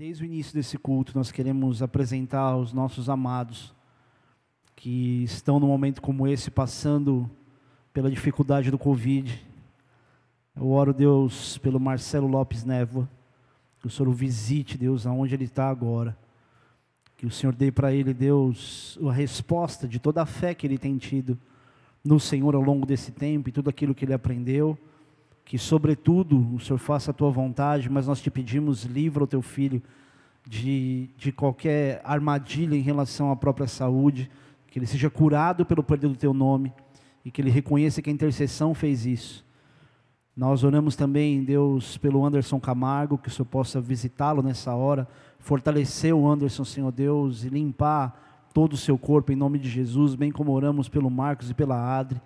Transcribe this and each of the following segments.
Desde o início desse culto, nós queremos apresentar aos nossos amados que estão num momento como esse, passando pela dificuldade do Covid. Eu oro, Deus, pelo Marcelo Lopes Névoa, que o Senhor o visite, Deus, aonde ele está agora. Que o Senhor dê para ele, Deus, a resposta de toda a fé que ele tem tido no Senhor ao longo desse tempo e tudo aquilo que ele aprendeu. Que, sobretudo, o Senhor faça a tua vontade, mas nós te pedimos, livra o teu filho de, de qualquer armadilha em relação à própria saúde, que ele seja curado pelo poder do teu nome e que ele reconheça que a intercessão fez isso. Nós oramos também, Deus, pelo Anderson Camargo, que o Senhor possa visitá-lo nessa hora, fortalecer o Anderson, Senhor Deus, e limpar todo o seu corpo em nome de Jesus, bem como oramos pelo Marcos e pela Adri.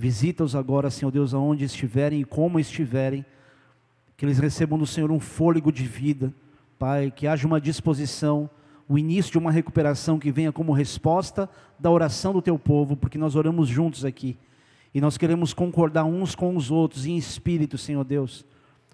Visita-os agora, Senhor Deus, aonde estiverem e como estiverem, que eles recebam do Senhor um fôlego de vida, Pai, que haja uma disposição, o início de uma recuperação que venha como resposta da oração do teu povo, porque nós oramos juntos aqui. E nós queremos concordar uns com os outros em espírito, Senhor Deus,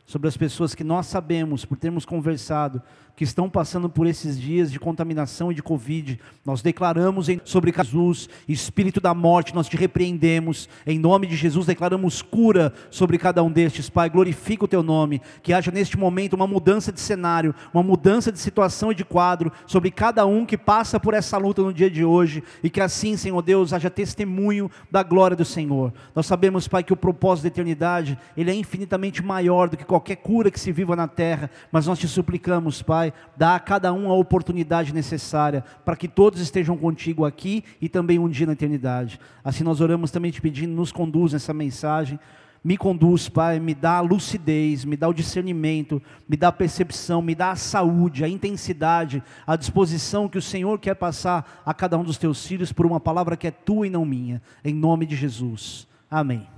sobre as pessoas que nós sabemos, por termos conversado, que estão passando por esses dias de contaminação e de Covid. Nós declaramos sobre Jesus, espírito da morte, nós te repreendemos. Em nome de Jesus, declaramos cura sobre cada um destes. Pai, glorifica o teu nome. Que haja neste momento uma mudança de cenário, uma mudança de situação e de quadro sobre cada um que passa por essa luta no dia de hoje. E que assim, Senhor Deus, haja testemunho da glória do Senhor. Nós sabemos, Pai, que o propósito da eternidade, ele é infinitamente maior do que qualquer cura que se viva na terra. Mas nós te suplicamos, Pai, dá a cada um a oportunidade necessária para que todos estejam contigo aqui e também um dia na eternidade. Assim nós oramos também te pedindo, nos conduz nessa mensagem. Me conduz, Pai, me dá a lucidez, me dá o discernimento, me dá a percepção, me dá a saúde, a intensidade, a disposição que o Senhor quer passar a cada um dos teus filhos por uma palavra que é tua e não minha. Em nome de Jesus. Amém.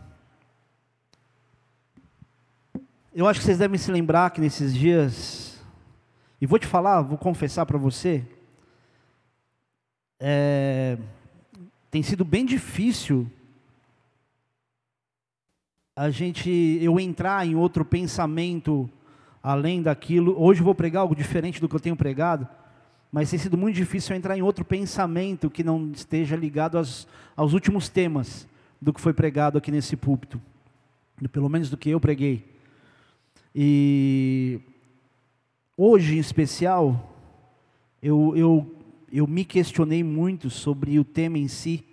Eu acho que vocês devem se lembrar que nesses dias e vou te falar, vou confessar para você, é, tem sido bem difícil a gente, eu entrar em outro pensamento além daquilo. Hoje vou pregar algo diferente do que eu tenho pregado, mas tem sido muito difícil eu entrar em outro pensamento que não esteja ligado aos, aos últimos temas do que foi pregado aqui nesse púlpito, pelo menos do que eu preguei. E Hoje, em especial, eu, eu, eu me questionei muito sobre o tema em si,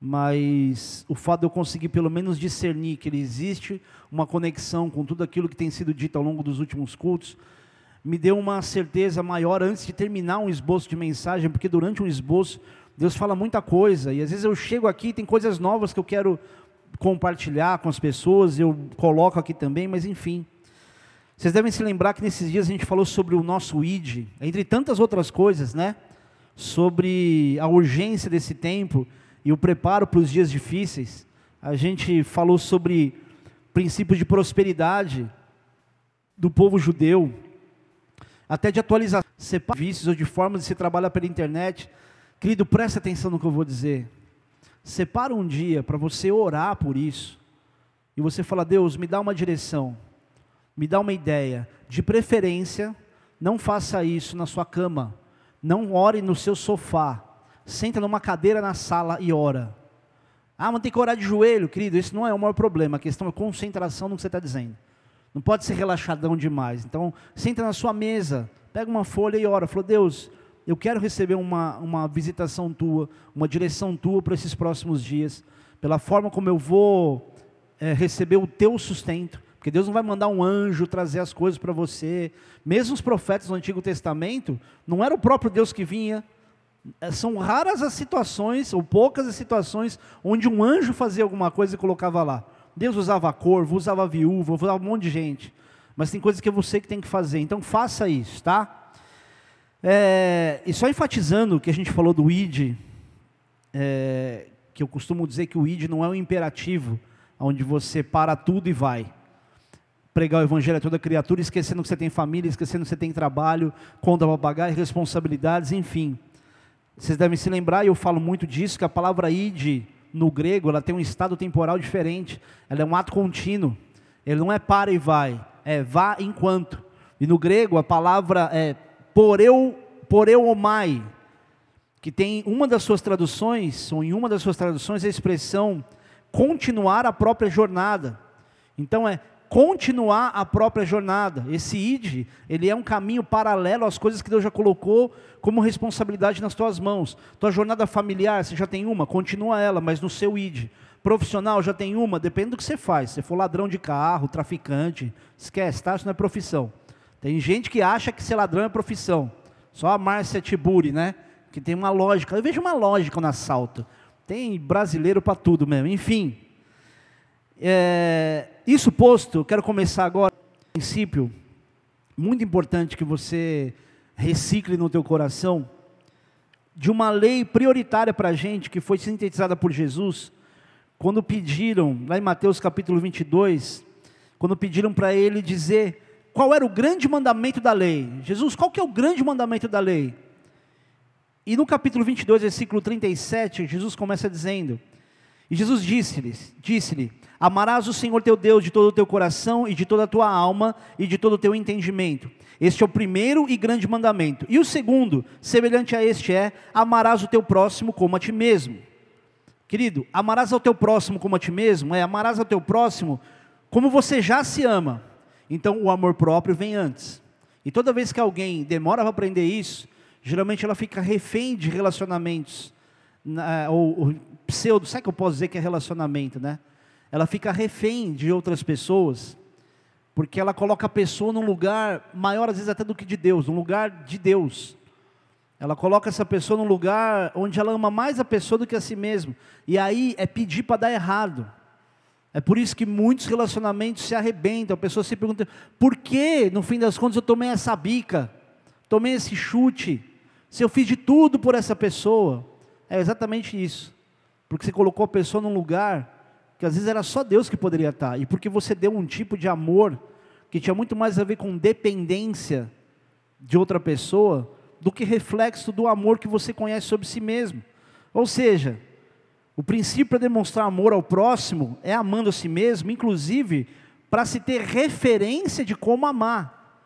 mas o fato de eu conseguir pelo menos discernir que ele existe uma conexão com tudo aquilo que tem sido dito ao longo dos últimos cultos, me deu uma certeza maior antes de terminar um esboço de mensagem, porque durante um esboço Deus fala muita coisa, e às vezes eu chego aqui e tem coisas novas que eu quero compartilhar com as pessoas, eu coloco aqui também, mas enfim. Vocês devem se lembrar que nesses dias a gente falou sobre o nosso ID, entre tantas outras coisas, né? Sobre a urgência desse tempo e o preparo para os dias difíceis. A gente falou sobre princípios de prosperidade do povo judeu, até de atualização vícios ou de formas de se trabalhar pela internet. Querido, presta atenção no que eu vou dizer. Separa um dia para você orar por isso. E você fala, Deus, me dá uma direção me dá uma ideia. De preferência, não faça isso na sua cama. Não ore no seu sofá. Senta numa cadeira na sala e ora. Ah, mas tem que orar de joelho, querido. Esse não é o maior problema. A questão é concentração no que você está dizendo. Não pode ser relaxadão demais. Então, senta na sua mesa, pega uma folha e ora. Falou, Deus, eu quero receber uma, uma visitação tua, uma direção tua para esses próximos dias, pela forma como eu vou é, receber o teu sustento porque Deus não vai mandar um anjo trazer as coisas para você. Mesmo os profetas do Antigo Testamento, não era o próprio Deus que vinha. É, são raras as situações, ou poucas as situações, onde um anjo fazia alguma coisa e colocava lá. Deus usava corvo, usava viúva, usava um monte de gente. Mas tem coisas que é você que tem que fazer. Então faça isso, tá? É, e só enfatizando o que a gente falou do id, é, que eu costumo dizer que o id não é um imperativo, onde você para tudo e vai pregar o evangelho a toda criatura, esquecendo que você tem família, esquecendo que você tem trabalho, conta para pagar, responsabilidades, enfim. Vocês devem se lembrar, e eu falo muito disso, que a palavra id no grego, ela tem um estado temporal diferente. Ela é um ato contínuo. Ele não é para e vai, é vá enquanto. E no grego a palavra é poreu, omai, que tem uma das suas traduções, ou em uma das suas traduções, a expressão continuar a própria jornada. Então é continuar a própria jornada. Esse id, ele é um caminho paralelo às coisas que Deus já colocou como responsabilidade nas tuas mãos. Tua jornada familiar, você já tem uma, continua ela, mas no seu id. Profissional, já tem uma, depende do que você faz. Se for ladrão de carro, traficante, esquece, tá? Isso não é profissão. Tem gente que acha que ser ladrão é profissão. Só a Márcia Tiburi, né? Que tem uma lógica. Eu vejo uma lógica no assalto. Tem brasileiro para tudo mesmo. Enfim, é, isso posto, quero começar agora. Um princípio muito importante que você recicle no teu coração de uma lei prioritária para a gente que foi sintetizada por Jesus quando pediram lá em Mateus capítulo 22, quando pediram para ele dizer qual era o grande mandamento da lei. Jesus, qual que é o grande mandamento da lei? E no capítulo 22, versículo 37, Jesus começa dizendo: E Jesus disse-lhe, disse-lhe: Amarás o Senhor teu Deus de todo o teu coração e de toda a tua alma e de todo o teu entendimento. Este é o primeiro e grande mandamento. E o segundo, semelhante a este, é: amarás o teu próximo como a ti mesmo. Querido, amarás ao teu próximo como a ti mesmo, é amarás ao teu próximo como você já se ama. Então o amor próprio vem antes. E toda vez que alguém demora para aprender isso, geralmente ela fica refém de relacionamentos, ou, ou pseudo, sabe que eu posso dizer que é relacionamento, né? ela fica refém de outras pessoas, porque ela coloca a pessoa num lugar maior, às vezes até do que de Deus, num lugar de Deus. Ela coloca essa pessoa num lugar onde ela ama mais a pessoa do que a si mesma. E aí é pedir para dar errado. É por isso que muitos relacionamentos se arrebentam. A pessoa se pergunta: por que, no fim das contas, eu tomei essa bica? Tomei esse chute? Se eu fiz de tudo por essa pessoa? É exatamente isso. Porque você colocou a pessoa num lugar que às vezes era só Deus que poderia estar, e porque você deu um tipo de amor que tinha muito mais a ver com dependência de outra pessoa do que reflexo do amor que você conhece sobre si mesmo. Ou seja, o princípio para demonstrar amor ao próximo é amando a si mesmo, inclusive para se ter referência de como amar.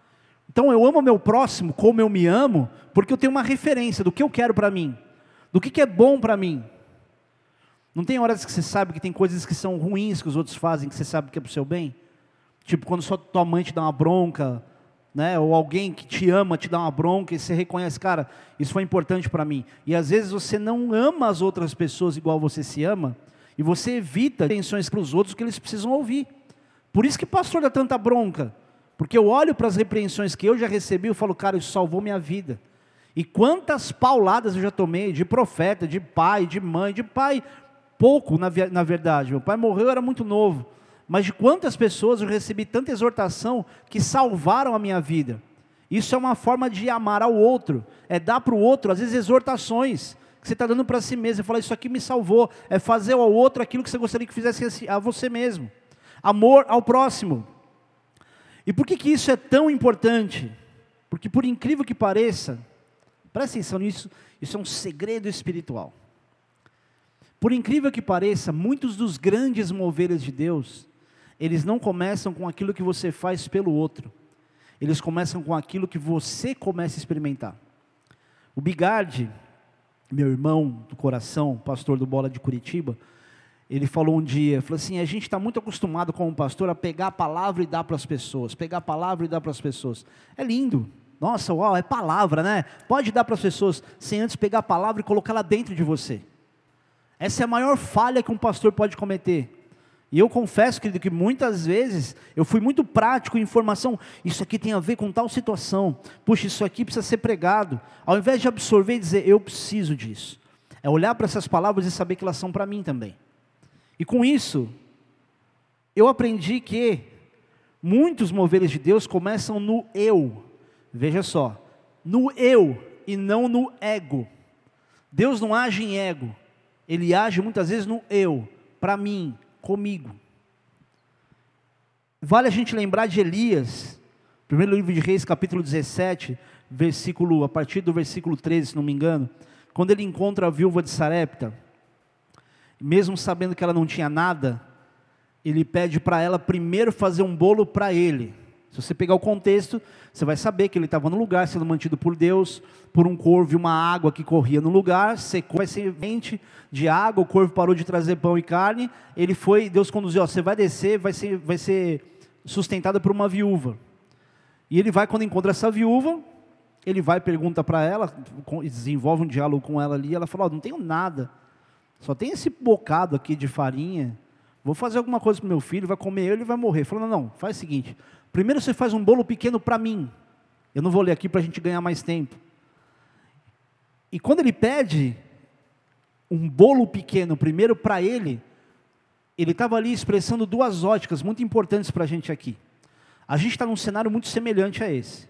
Então eu amo meu próximo como eu me amo, porque eu tenho uma referência do que eu quero para mim, do que, que é bom para mim. Não tem horas que você sabe que tem coisas que são ruins que os outros fazem, que você sabe que é para o seu bem? Tipo, quando só tua mãe te dá uma bronca, né? ou alguém que te ama te dá uma bronca e você reconhece, cara, isso foi importante para mim. E às vezes você não ama as outras pessoas igual você se ama, e você evita atenções para os outros que eles precisam ouvir. Por isso que pastor dá tanta bronca. Porque eu olho para as repreensões que eu já recebi e falo, cara, isso salvou minha vida. E quantas pauladas eu já tomei de profeta, de pai, de mãe, de pai, pouco, na, na verdade. Meu pai morreu, eu era muito novo. Mas de quantas pessoas eu recebi tanta exortação que salvaram a minha vida. Isso é uma forma de amar ao outro, é dar para o outro, às vezes, exortações que você está dando para si mesmo. Você fala, isso aqui me salvou, é fazer ao outro aquilo que você gostaria que fizesse a você mesmo. Amor ao próximo. E por que, que isso é tão importante? Porque, por incrível que pareça, presta atenção nisso, isso é um segredo espiritual. Por incrível que pareça, muitos dos grandes moveres de Deus, eles não começam com aquilo que você faz pelo outro. Eles começam com aquilo que você começa a experimentar. O Bigardi, meu irmão do coração, pastor do Bola de Curitiba, ele falou um dia, falou assim, a gente está muito acostumado como pastor a pegar a palavra e dar para as pessoas, pegar a palavra e dar para as pessoas. É lindo. Nossa, uau, é palavra, né? Pode dar para as pessoas sem antes pegar a palavra e colocá-la dentro de você. Essa é a maior falha que um pastor pode cometer. E eu confesso, querido, que muitas vezes eu fui muito prático em informação. Isso aqui tem a ver com tal situação. Puxa, isso aqui precisa ser pregado. Ao invés de absorver e dizer, eu preciso disso. É olhar para essas palavras e saber que elas são para mim também. E com isso, eu aprendi que muitos moveres de Deus começam no eu. Veja só, no eu e não no ego. Deus não age em ego. Ele age muitas vezes no eu, para mim, comigo. Vale a gente lembrar de Elias, primeiro livro de Reis, capítulo 17, versículo, a partir do versículo 13, se não me engano, quando ele encontra a viúva de Sarepta, mesmo sabendo que ela não tinha nada, ele pede para ela primeiro fazer um bolo para ele. Se você pegar o contexto, você vai saber que ele estava no lugar sendo mantido por Deus, por um corvo e uma água que corria no lugar, secou vai ser vente de água, o corvo parou de trazer pão e carne, ele foi, Deus conduziu, ó, você vai descer, vai ser, vai ser sustentado por uma viúva. E ele vai, quando encontra essa viúva, ele vai, pergunta para ela, desenvolve um diálogo com ela ali, ela fala, oh, não tenho nada, só tem esse bocado aqui de farinha, vou fazer alguma coisa para meu filho, vai comer ele e vai morrer. Falou, não, não, faz o seguinte, primeiro você faz um bolo pequeno para mim, eu não vou ler aqui para a gente ganhar mais tempo. E quando ele pede um bolo pequeno primeiro para ele, ele estava ali expressando duas óticas muito importantes para a gente aqui. A gente está num cenário muito semelhante a esse.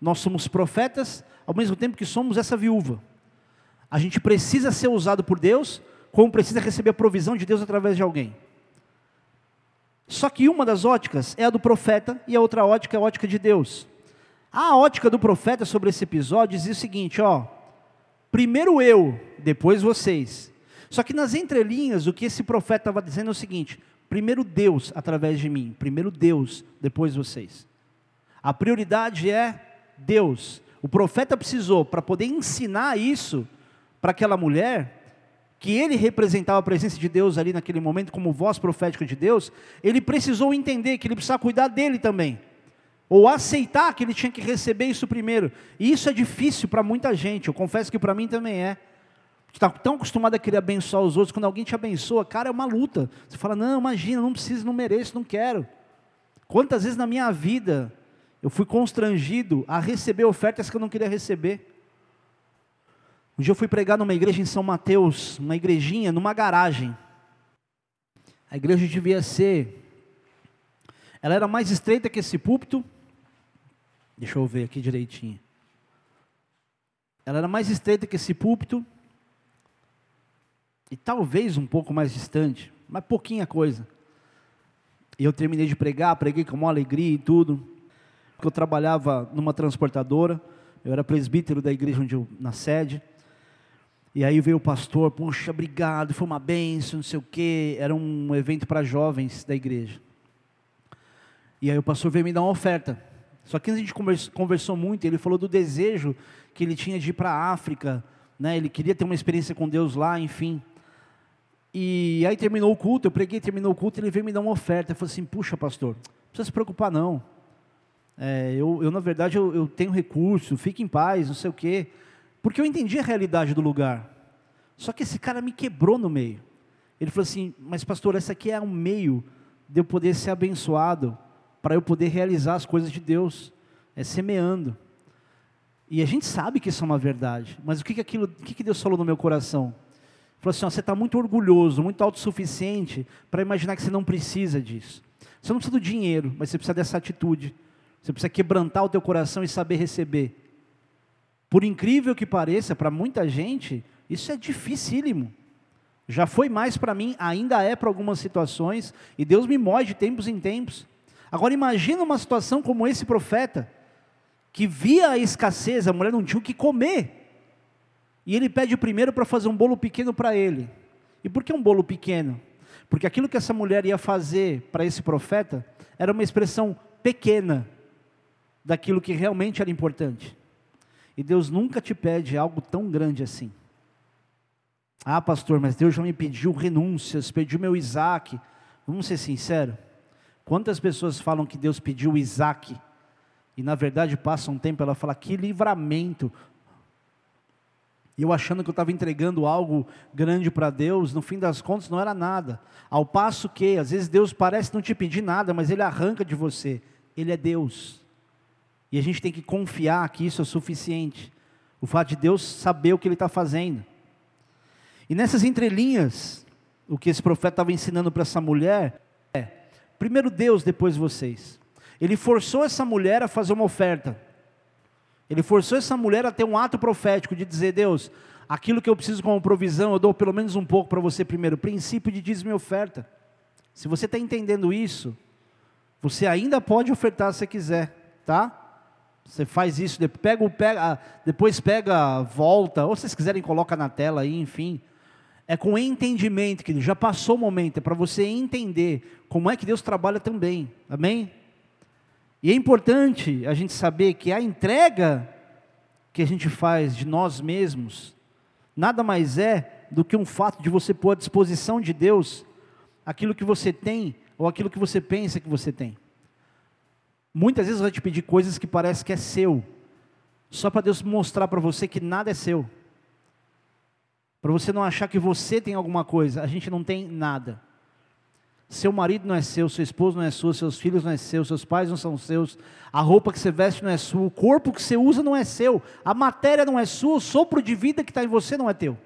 Nós somos profetas, ao mesmo tempo que somos essa viúva. A gente precisa ser usado por Deus, como precisa receber a provisão de Deus através de alguém. Só que uma das óticas é a do profeta e a outra ótica é a ótica de Deus. A ótica do profeta sobre esse episódio diz o seguinte, ó: primeiro eu, depois vocês. Só que nas entrelinhas, o que esse profeta estava dizendo é o seguinte: primeiro Deus através de mim, primeiro Deus, depois vocês. A prioridade é Deus. O profeta precisou, para poder ensinar isso para aquela mulher, que ele representava a presença de Deus ali naquele momento, como voz profética de Deus, ele precisou entender que ele precisava cuidar dele também, ou aceitar que ele tinha que receber isso primeiro. E isso é difícil para muita gente, eu confesso que para mim também é está tão acostumado a querer abençoar os outros, quando alguém te abençoa, cara, é uma luta. Você fala, não, imagina, não preciso, não mereço, não quero. Quantas vezes na minha vida eu fui constrangido a receber ofertas que eu não queria receber. Um dia eu fui pregar numa igreja em São Mateus, uma igrejinha, numa garagem. A igreja devia ser. Ela era mais estreita que esse púlpito. Deixa eu ver aqui direitinho. Ela era mais estreita que esse púlpito e talvez um pouco mais distante, mas pouquinha coisa. E eu terminei de pregar, preguei com uma alegria e tudo. Porque eu trabalhava numa transportadora, eu era presbítero da igreja onde eu, na sede. E aí veio o pastor, puxa, obrigado, foi uma benção, não sei o quê. Era um evento para jovens da igreja. E aí o pastor veio me dar uma oferta. Só que a gente conversou muito, ele falou do desejo que ele tinha de ir para a África, né? ele queria ter uma experiência com Deus lá, enfim. E aí terminou o culto, eu preguei, terminou o culto, ele veio me dar uma oferta. Eu falei assim, puxa pastor, não precisa se preocupar não. É, eu, eu, na verdade, eu, eu, tenho recurso, fique em paz, não sei o quê. Porque eu entendi a realidade do lugar. Só que esse cara me quebrou no meio. Ele falou assim, mas pastor, essa aqui é um meio de eu poder ser abençoado, para eu poder realizar as coisas de Deus, é semeando. E a gente sabe que isso é uma verdade, mas o que, que, aquilo, o que, que Deus falou no meu coração? Falou assim: ó, você está muito orgulhoso, muito autossuficiente para imaginar que você não precisa disso. Você não precisa do dinheiro, mas você precisa dessa atitude. Você precisa quebrantar o teu coração e saber receber. Por incrível que pareça, para muita gente, isso é dificílimo. Já foi mais para mim, ainda é para algumas situações, e Deus me move de tempos em tempos. Agora imagina uma situação como esse profeta, que via a escassez, a mulher não tinha o que comer. E ele pede primeiro para fazer um bolo pequeno para ele. E por que um bolo pequeno? Porque aquilo que essa mulher ia fazer para esse profeta era uma expressão pequena daquilo que realmente era importante. E Deus nunca te pede algo tão grande assim. Ah, pastor, mas Deus já me pediu renúncias, pediu meu Isaac. Vamos ser sinceros. Quantas pessoas falam que Deus pediu Isaac? E na verdade passa um tempo ela fala que livramento. Eu achando que eu estava entregando algo grande para Deus, no fim das contas não era nada. Ao passo que, às vezes Deus parece não te pedir nada, mas Ele arranca de você. Ele é Deus. E a gente tem que confiar que isso é suficiente. O fato de Deus saber o que Ele está fazendo. E nessas entrelinhas, o que esse profeta estava ensinando para essa mulher é: primeiro Deus, depois vocês. Ele forçou essa mulher a fazer uma oferta. Ele forçou essa mulher a ter um ato profético de dizer: Deus, aquilo que eu preciso como provisão, eu dou pelo menos um pouco para você primeiro. Princípio de dízimo e oferta. Se você está entendendo isso, você ainda pode ofertar se quiser, tá? Você faz isso, pega, pega, depois pega, volta, ou se vocês quiserem, coloca na tela aí, enfim. É com entendimento, que já passou o momento, é para você entender como é que Deus trabalha também, amém? E é importante a gente saber que a entrega que a gente faz de nós mesmos nada mais é do que um fato de você pôr à disposição de Deus aquilo que você tem ou aquilo que você pensa que você tem. Muitas vezes vai te pedir coisas que parece que é seu, só para Deus mostrar para você que nada é seu. Para você não achar que você tem alguma coisa, a gente não tem nada. Seu marido não é seu, seu esposo não é seu, seus filhos não é seu, seus pais não são seus, a roupa que você veste não é sua, o corpo que você usa não é seu, a matéria não é sua, o sopro de vida que está em você não é teu.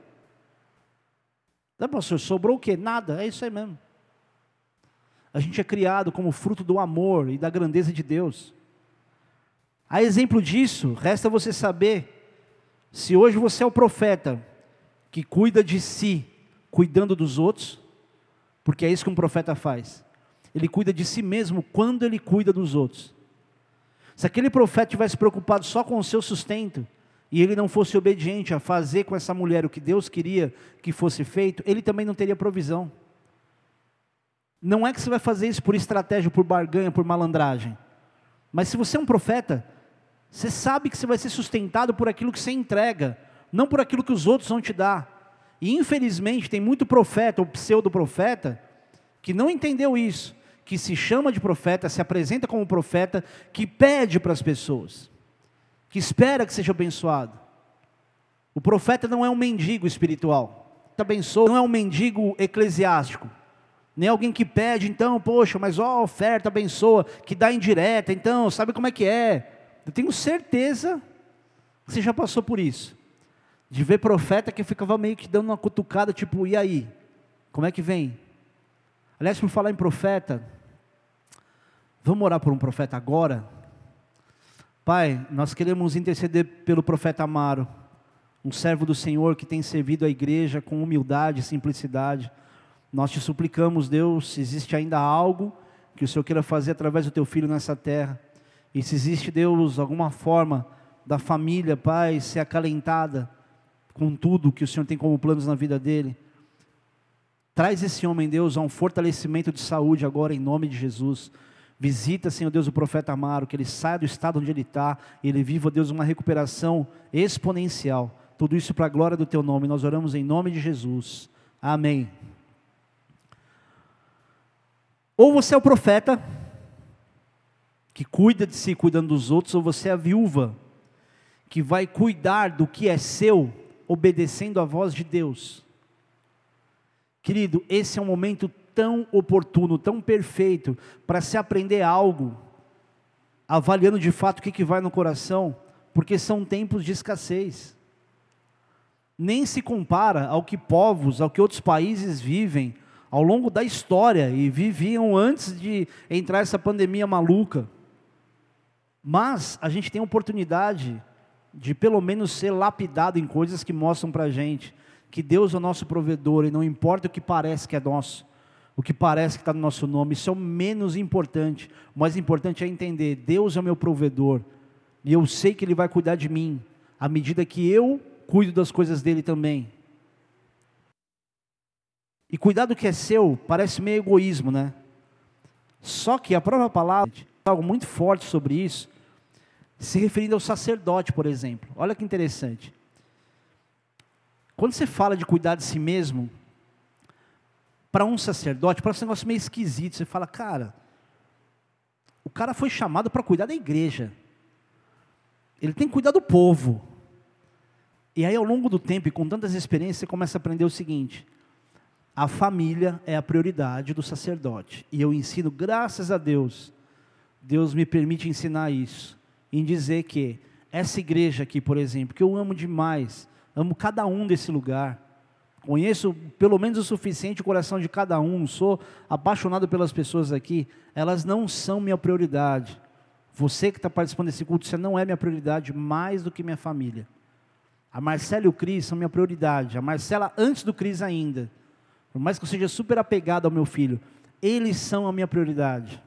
Então, pastor, sobrou o quê? Nada, é isso aí mesmo. A gente é criado como fruto do amor e da grandeza de Deus. A exemplo disso, resta você saber se hoje você é o profeta que cuida de si, cuidando dos outros, porque é isso que um profeta faz. Ele cuida de si mesmo quando ele cuida dos outros. Se aquele profeta tivesse preocupado só com o seu sustento, e ele não fosse obediente a fazer com essa mulher o que Deus queria que fosse feito, ele também não teria provisão. Não é que você vai fazer isso por estratégia, por barganha, por malandragem. Mas se você é um profeta, você sabe que você vai ser sustentado por aquilo que você entrega, não por aquilo que os outros vão te dar. E infelizmente tem muito profeta ou pseudo-profeta que não entendeu isso, que se chama de profeta, se apresenta como profeta, que pede para as pessoas, que espera que seja abençoado. O profeta não é um mendigo espiritual, abençoa, não é um mendigo eclesiástico. Nem alguém que pede, então, poxa, mas ó, oferta, abençoa, que dá indireta, então, sabe como é que é? Eu tenho certeza que você já passou por isso. De ver profeta que ficava meio que dando uma cutucada, tipo, e aí? Como é que vem? Aliás, por falar em profeta, vamos orar por um profeta agora? Pai, nós queremos interceder pelo profeta Amaro, um servo do Senhor que tem servido a igreja com humildade e simplicidade. Nós te suplicamos, Deus, se existe ainda algo que o Senhor queira fazer através do teu filho nessa terra. E se existe, Deus, alguma forma da família, Pai, ser acalentada com tudo que o Senhor tem como planos na vida dele. Traz esse homem, Deus, a um fortalecimento de saúde agora, em nome de Jesus. Visita, Senhor Deus, o profeta Amaro, que ele saia do estado onde ele está, e ele viva, Deus, uma recuperação exponencial. Tudo isso para a glória do teu nome. Nós oramos em nome de Jesus. Amém. Ou você é o profeta, que cuida de si, cuidando dos outros, ou você é a viúva, que vai cuidar do que é seu, obedecendo a voz de Deus. Querido, esse é um momento tão oportuno, tão perfeito, para se aprender algo, avaliando de fato o que, que vai no coração, porque são tempos de escassez. Nem se compara ao que povos, ao que outros países vivem, ao longo da história e viviam antes de entrar essa pandemia maluca. Mas a gente tem a oportunidade de pelo menos ser lapidado em coisas que mostram para a gente que Deus é o nosso provedor e não importa o que parece que é nosso, o que parece que está no nosso nome, isso é o menos importante. O mais importante é entender: Deus é o meu provedor e eu sei que Ele vai cuidar de mim à medida que eu cuido das coisas dele também. E cuidar do que é seu parece meio egoísmo, né? Só que a própria palavra, algo muito forte sobre isso, se referindo ao sacerdote, por exemplo. Olha que interessante. Quando você fala de cuidar de si mesmo, para um sacerdote, parece um negócio meio esquisito. Você fala, cara, o cara foi chamado para cuidar da igreja. Ele tem que cuidar do povo. E aí, ao longo do tempo, e com tantas experiências, você começa a aprender o seguinte: a família é a prioridade do sacerdote. E eu ensino, graças a Deus, Deus me permite ensinar isso. Em dizer que essa igreja aqui, por exemplo, que eu amo demais, amo cada um desse lugar, conheço pelo menos o suficiente o coração de cada um, sou apaixonado pelas pessoas aqui, elas não são minha prioridade. Você que está participando desse culto, você não é minha prioridade mais do que minha família. A Marcela e o Cris são minha prioridade. A Marcela antes do Cris ainda. Por mais que eu seja super apegado ao meu filho, eles são a minha prioridade.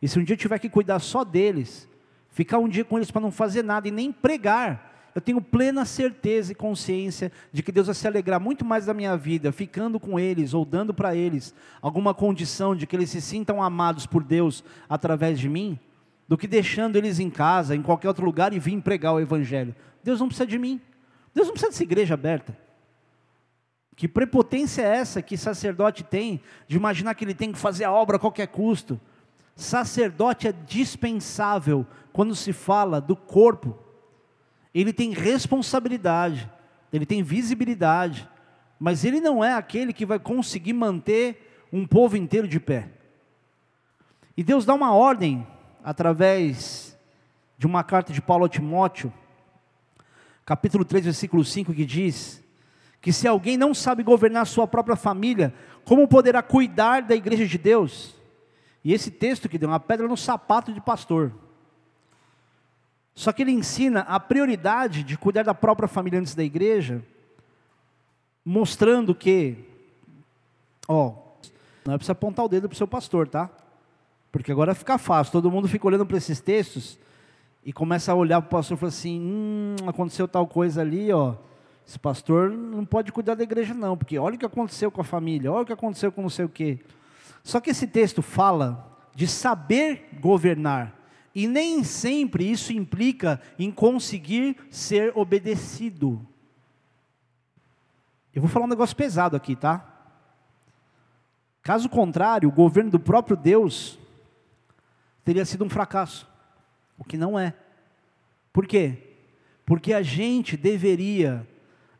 E se um dia eu tiver que cuidar só deles, ficar um dia com eles para não fazer nada e nem pregar, eu tenho plena certeza e consciência de que Deus vai se alegrar muito mais da minha vida, ficando com eles ou dando para eles alguma condição de que eles se sintam amados por Deus através de mim, do que deixando eles em casa, em qualquer outro lugar e vir pregar o Evangelho. Deus não precisa de mim. Deus não precisa dessa igreja aberta. Que prepotência é essa que sacerdote tem de imaginar que ele tem que fazer a obra a qualquer custo? Sacerdote é dispensável quando se fala do corpo. Ele tem responsabilidade, ele tem visibilidade, mas ele não é aquele que vai conseguir manter um povo inteiro de pé. E Deus dá uma ordem através de uma carta de Paulo a Timóteo, capítulo 3, versículo 5, que diz: que se alguém não sabe governar sua própria família, como poderá cuidar da igreja de Deus? E esse texto que deu uma pedra no sapato de pastor. Só que ele ensina a prioridade de cuidar da própria família antes da igreja, mostrando que, ó, não é preciso apontar o dedo para o seu pastor, tá? Porque agora fica fácil, todo mundo fica olhando para esses textos e começa a olhar para o pastor e fala assim: hum, aconteceu tal coisa ali, ó. Esse pastor não pode cuidar da igreja, não, porque olha o que aconteceu com a família, olha o que aconteceu com não sei o quê. Só que esse texto fala de saber governar, e nem sempre isso implica em conseguir ser obedecido. Eu vou falar um negócio pesado aqui, tá? Caso contrário, o governo do próprio Deus teria sido um fracasso, o que não é. Por quê? Porque a gente deveria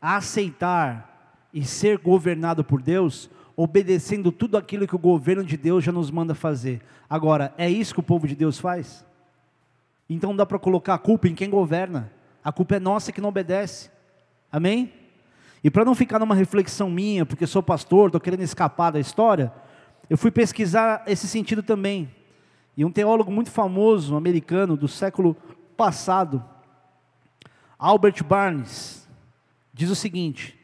aceitar e ser governado por Deus obedecendo tudo aquilo que o governo de Deus já nos manda fazer. Agora, é isso que o povo de Deus faz? Então não dá para colocar a culpa em quem governa. A culpa é nossa que não obedece. Amém? E para não ficar numa reflexão minha, porque sou pastor, estou querendo escapar da história, eu fui pesquisar esse sentido também. E um teólogo muito famoso, americano, do século passado, Albert Barnes, diz o seguinte: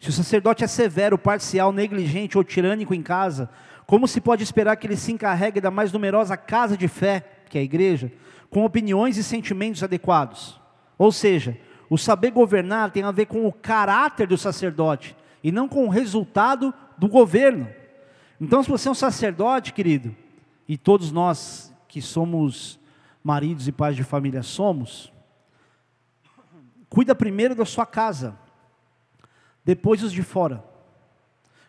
se o sacerdote é severo, parcial, negligente ou tirânico em casa, como se pode esperar que ele se encarregue da mais numerosa casa de fé, que é a igreja, com opiniões e sentimentos adequados? Ou seja, o saber governar tem a ver com o caráter do sacerdote e não com o resultado do governo. Então, se você é um sacerdote, querido, e todos nós que somos maridos e pais de família somos, cuida primeiro da sua casa depois os de fora.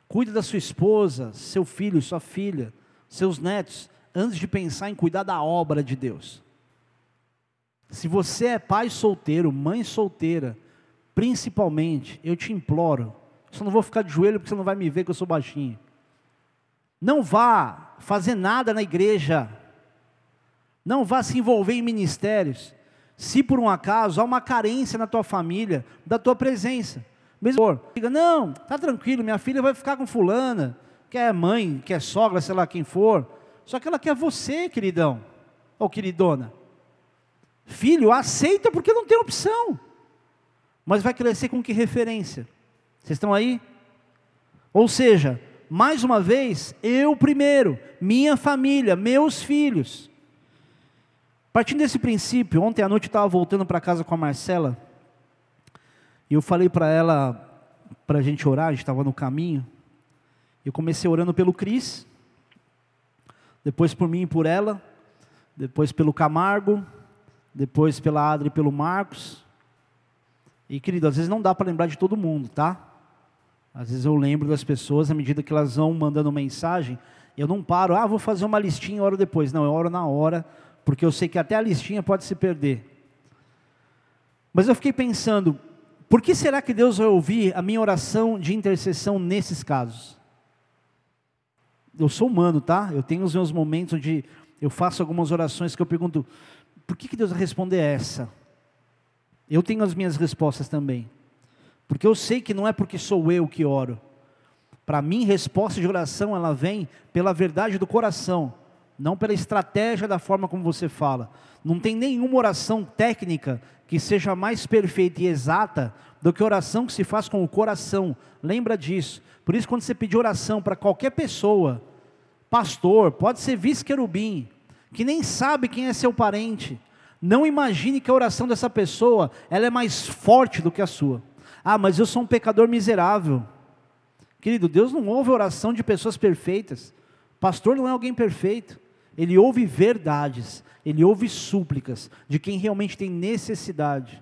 Cuide da sua esposa, seu filho, sua filha, seus netos, antes de pensar em cuidar da obra de Deus. Se você é pai solteiro, mãe solteira, principalmente, eu te imploro, só não vou ficar de joelho porque você não vai me ver que eu sou baixinho. Não vá fazer nada na igreja. Não vá se envolver em ministérios. Se por um acaso há uma carência na tua família, da tua presença. Mesmo diga, não, tá tranquilo, minha filha vai ficar com fulana, que é mãe, que é sogra, sei lá quem for. Só que ela quer você, queridão, ou queridona. Filho, aceita porque não tem opção. Mas vai crescer com que referência? Vocês estão aí? Ou seja, mais uma vez, eu primeiro, minha família, meus filhos. Partindo desse princípio, ontem à noite eu estava voltando para casa com a Marcela. E eu falei para ela, para a gente orar, a gente estava no caminho. Eu comecei orando pelo Cris, depois por mim e por ela, depois pelo Camargo, depois pela Adri e pelo Marcos. E querido, às vezes não dá para lembrar de todo mundo, tá? Às vezes eu lembro das pessoas à medida que elas vão mandando mensagem, eu não paro, ah, vou fazer uma listinha e oro depois. Não, eu oro na hora, porque eu sei que até a listinha pode se perder. Mas eu fiquei pensando, por que será que Deus vai ouvir a minha oração de intercessão nesses casos? Eu sou humano, tá? Eu tenho os meus momentos onde eu faço algumas orações que eu pergunto: por que, que Deus vai responder essa? Eu tenho as minhas respostas também. Porque eu sei que não é porque sou eu que oro. Para mim, resposta de oração, ela vem pela verdade do coração, não pela estratégia da forma como você fala. Não tem nenhuma oração técnica que seja mais perfeita e exata do que a oração que se faz com o coração. Lembra disso. Por isso, quando você pedir oração para qualquer pessoa, pastor, pode ser vice-querubim, que nem sabe quem é seu parente, não imagine que a oração dessa pessoa ela é mais forte do que a sua. Ah, mas eu sou um pecador miserável. Querido, Deus não ouve oração de pessoas perfeitas. Pastor não é alguém perfeito. Ele ouve verdades, ele ouve súplicas de quem realmente tem necessidade.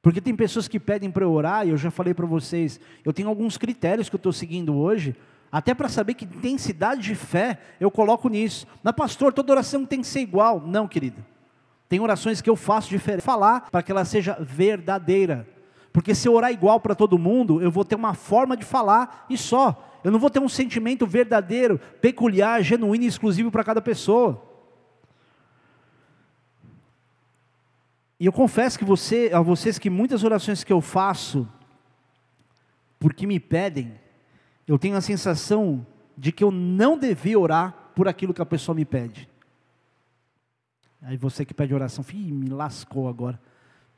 Porque tem pessoas que pedem para eu orar, e eu já falei para vocês, eu tenho alguns critérios que eu estou seguindo hoje, até para saber que intensidade de fé eu coloco nisso. Mas, pastor, toda oração tem que ser igual. Não, querido. Tem orações que eu faço diferente. Falar para que ela seja verdadeira. Porque se eu orar igual para todo mundo, eu vou ter uma forma de falar e só. Eu não vou ter um sentimento verdadeiro, peculiar, genuíno e exclusivo para cada pessoa. E eu confesso que você, a vocês que muitas orações que eu faço, porque me pedem, eu tenho a sensação de que eu não devia orar por aquilo que a pessoa me pede. Aí você que pede oração, Ih, me lascou agora.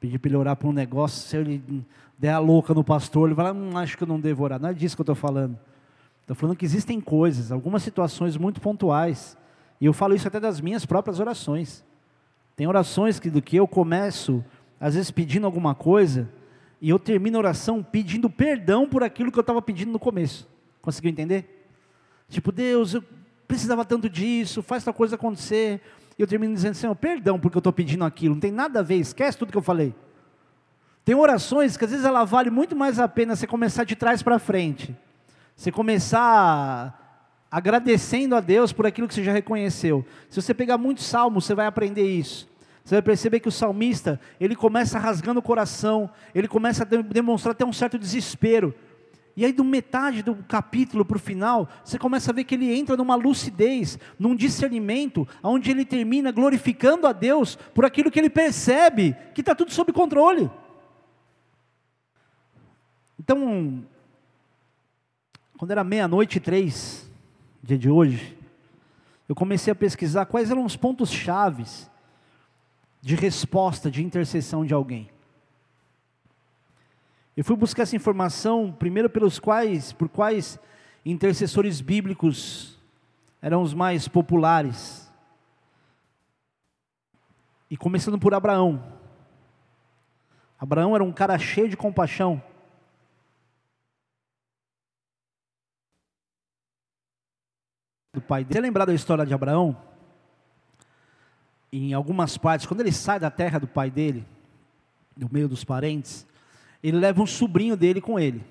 Pedi para ele orar por um negócio, se ele der a louca no pastor, ele vai lá, hum, acho que eu não devo orar. Não é disso que eu estou falando. Estou falando que existem coisas, algumas situações muito pontuais. E eu falo isso até das minhas próprias orações. Tem orações que do que eu começo, às vezes pedindo alguma coisa, e eu termino a oração pedindo perdão por aquilo que eu estava pedindo no começo. Conseguiu entender? Tipo, Deus, eu precisava tanto disso, faz tal coisa acontecer. E eu termino dizendo, Senhor, perdão porque eu estou pedindo aquilo, não tem nada a ver, esquece tudo que eu falei. Tem orações que às vezes ela vale muito mais a pena você começar de trás para frente. Você começar agradecendo a Deus por aquilo que você já reconheceu. Se você pegar muitos salmos, você vai aprender isso. Você vai perceber que o salmista, ele começa rasgando o coração, ele começa a demonstrar até um certo desespero. E aí, do metade do capítulo para o final, você começa a ver que ele entra numa lucidez, num discernimento, onde ele termina glorificando a Deus por aquilo que ele percebe que está tudo sob controle. Então, quando era meia-noite e três, dia de hoje, eu comecei a pesquisar quais eram os pontos chaves de resposta, de intercessão de alguém. Eu fui buscar essa informação primeiro pelos quais, por quais intercessores bíblicos eram os mais populares. E começando por Abraão. Abraão era um cara cheio de compaixão. Do pai dele. Você lembrar da história de Abraão? Em algumas partes, quando ele sai da terra do pai dele, no meio dos parentes, ele leva um sobrinho dele com ele.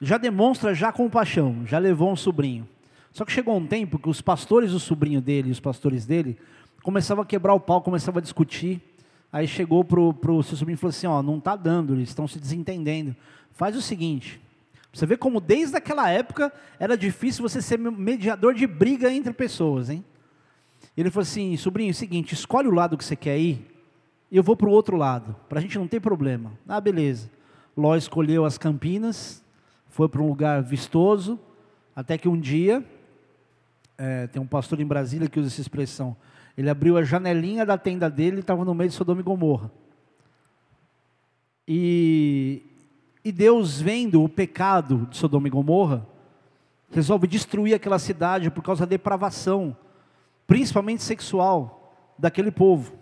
Já demonstra já compaixão, já levou um sobrinho. Só que chegou um tempo que os pastores do sobrinho dele, os pastores dele, começavam a quebrar o pau, começavam a discutir. Aí chegou para o seu sobrinho e falou assim: Ó, não está dando, eles estão se desentendendo. Faz o seguinte, você vê como desde aquela época era difícil você ser mediador de briga entre pessoas, hein? Ele falou assim: sobrinho, é o seguinte, escolhe o lado que você quer ir, eu vou para o outro lado, para a gente não ter problema. Ah, beleza. Ló escolheu as Campinas, foi para um lugar vistoso, até que um dia, é, tem um pastor em Brasília que usa essa expressão, ele abriu a janelinha da tenda dele e estava no meio de Sodoma e Gomorra. E, e Deus, vendo o pecado de Sodoma e Gomorra, resolve destruir aquela cidade por causa da depravação, principalmente sexual, daquele povo.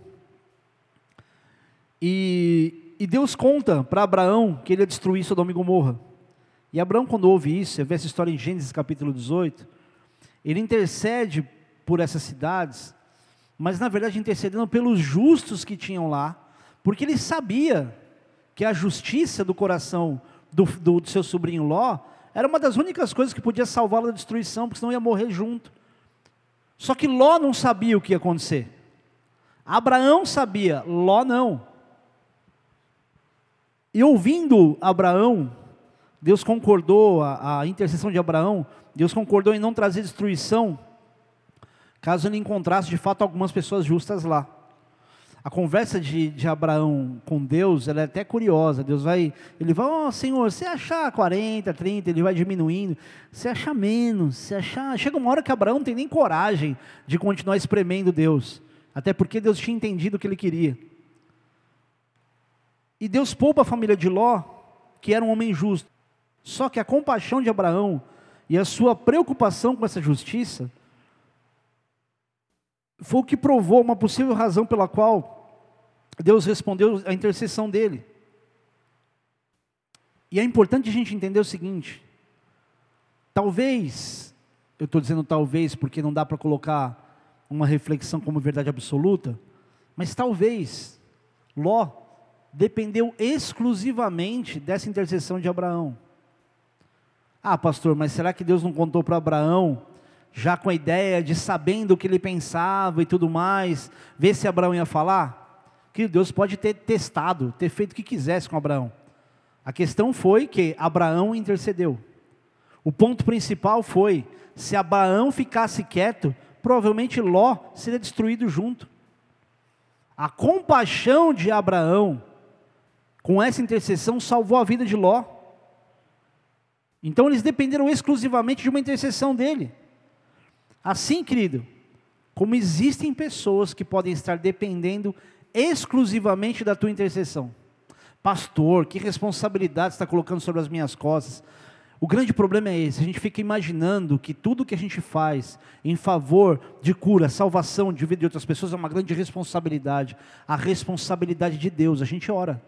E, e Deus conta para Abraão que ele ia destruir Sodoma e Gomorra. E Abraão, quando ouve isso, você vê essa história em Gênesis capítulo 18, ele intercede por essas cidades, mas na verdade intercedendo pelos justos que tinham lá, porque ele sabia que a justiça do coração do, do, do seu sobrinho Ló era uma das únicas coisas que podia salvá-lo da destruição, porque senão ia morrer junto. Só que Ló não sabia o que ia acontecer. Abraão sabia, Ló não. E ouvindo Abraão, Deus concordou, a, a intercessão de Abraão, Deus concordou em não trazer destruição, caso ele encontrasse de fato algumas pessoas justas lá. A conversa de, de Abraão com Deus, ela é até curiosa. Deus vai, ele vai, ó oh, Senhor, se achar 40, 30, ele vai diminuindo. Se achar menos, se achar. Chega uma hora que Abraão não tem nem coragem de continuar espremendo Deus. Até porque Deus tinha entendido o que ele queria. E Deus poupa a família de Ló, que era um homem justo. Só que a compaixão de Abraão e a sua preocupação com essa justiça foi o que provou uma possível razão pela qual Deus respondeu a intercessão dele. E é importante a gente entender o seguinte: talvez eu estou dizendo talvez porque não dá para colocar uma reflexão como verdade absoluta, mas talvez Ló dependeu exclusivamente dessa intercessão de Abraão. Ah, pastor, mas será que Deus não contou para Abraão, já com a ideia de sabendo o que ele pensava e tudo mais, ver se Abraão ia falar? Que Deus pode ter testado, ter feito o que quisesse com Abraão. A questão foi que Abraão intercedeu. O ponto principal foi: se Abraão ficasse quieto, provavelmente Ló seria destruído junto. A compaixão de Abraão, com essa intercessão, salvou a vida de Ló. Então eles dependeram exclusivamente de uma intercessão dele. Assim, querido, como existem pessoas que podem estar dependendo exclusivamente da tua intercessão. Pastor, que responsabilidade está colocando sobre as minhas costas? O grande problema é esse, a gente fica imaginando que tudo que a gente faz em favor de cura, salvação de vida de outras pessoas é uma grande responsabilidade. A responsabilidade de Deus, a gente ora.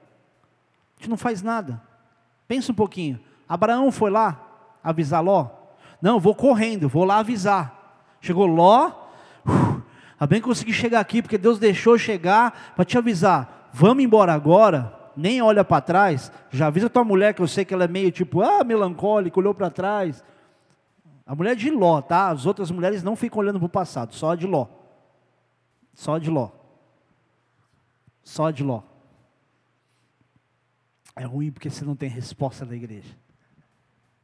A gente não faz nada. Pensa um pouquinho. Abraão foi lá avisar Ló? Não, vou correndo, vou lá avisar. Chegou Ló, uh, bem que consegui chegar aqui, porque Deus deixou chegar para te avisar. Vamos embora agora, nem olha para trás. Já avisa tua mulher, que eu sei que ela é meio tipo, ah, melancólica, olhou para trás. A mulher de Ló, tá? As outras mulheres não ficam olhando para o passado, só a de Ló. Só a de Ló. Só a de Ló. É ruim porque você não tem resposta da igreja.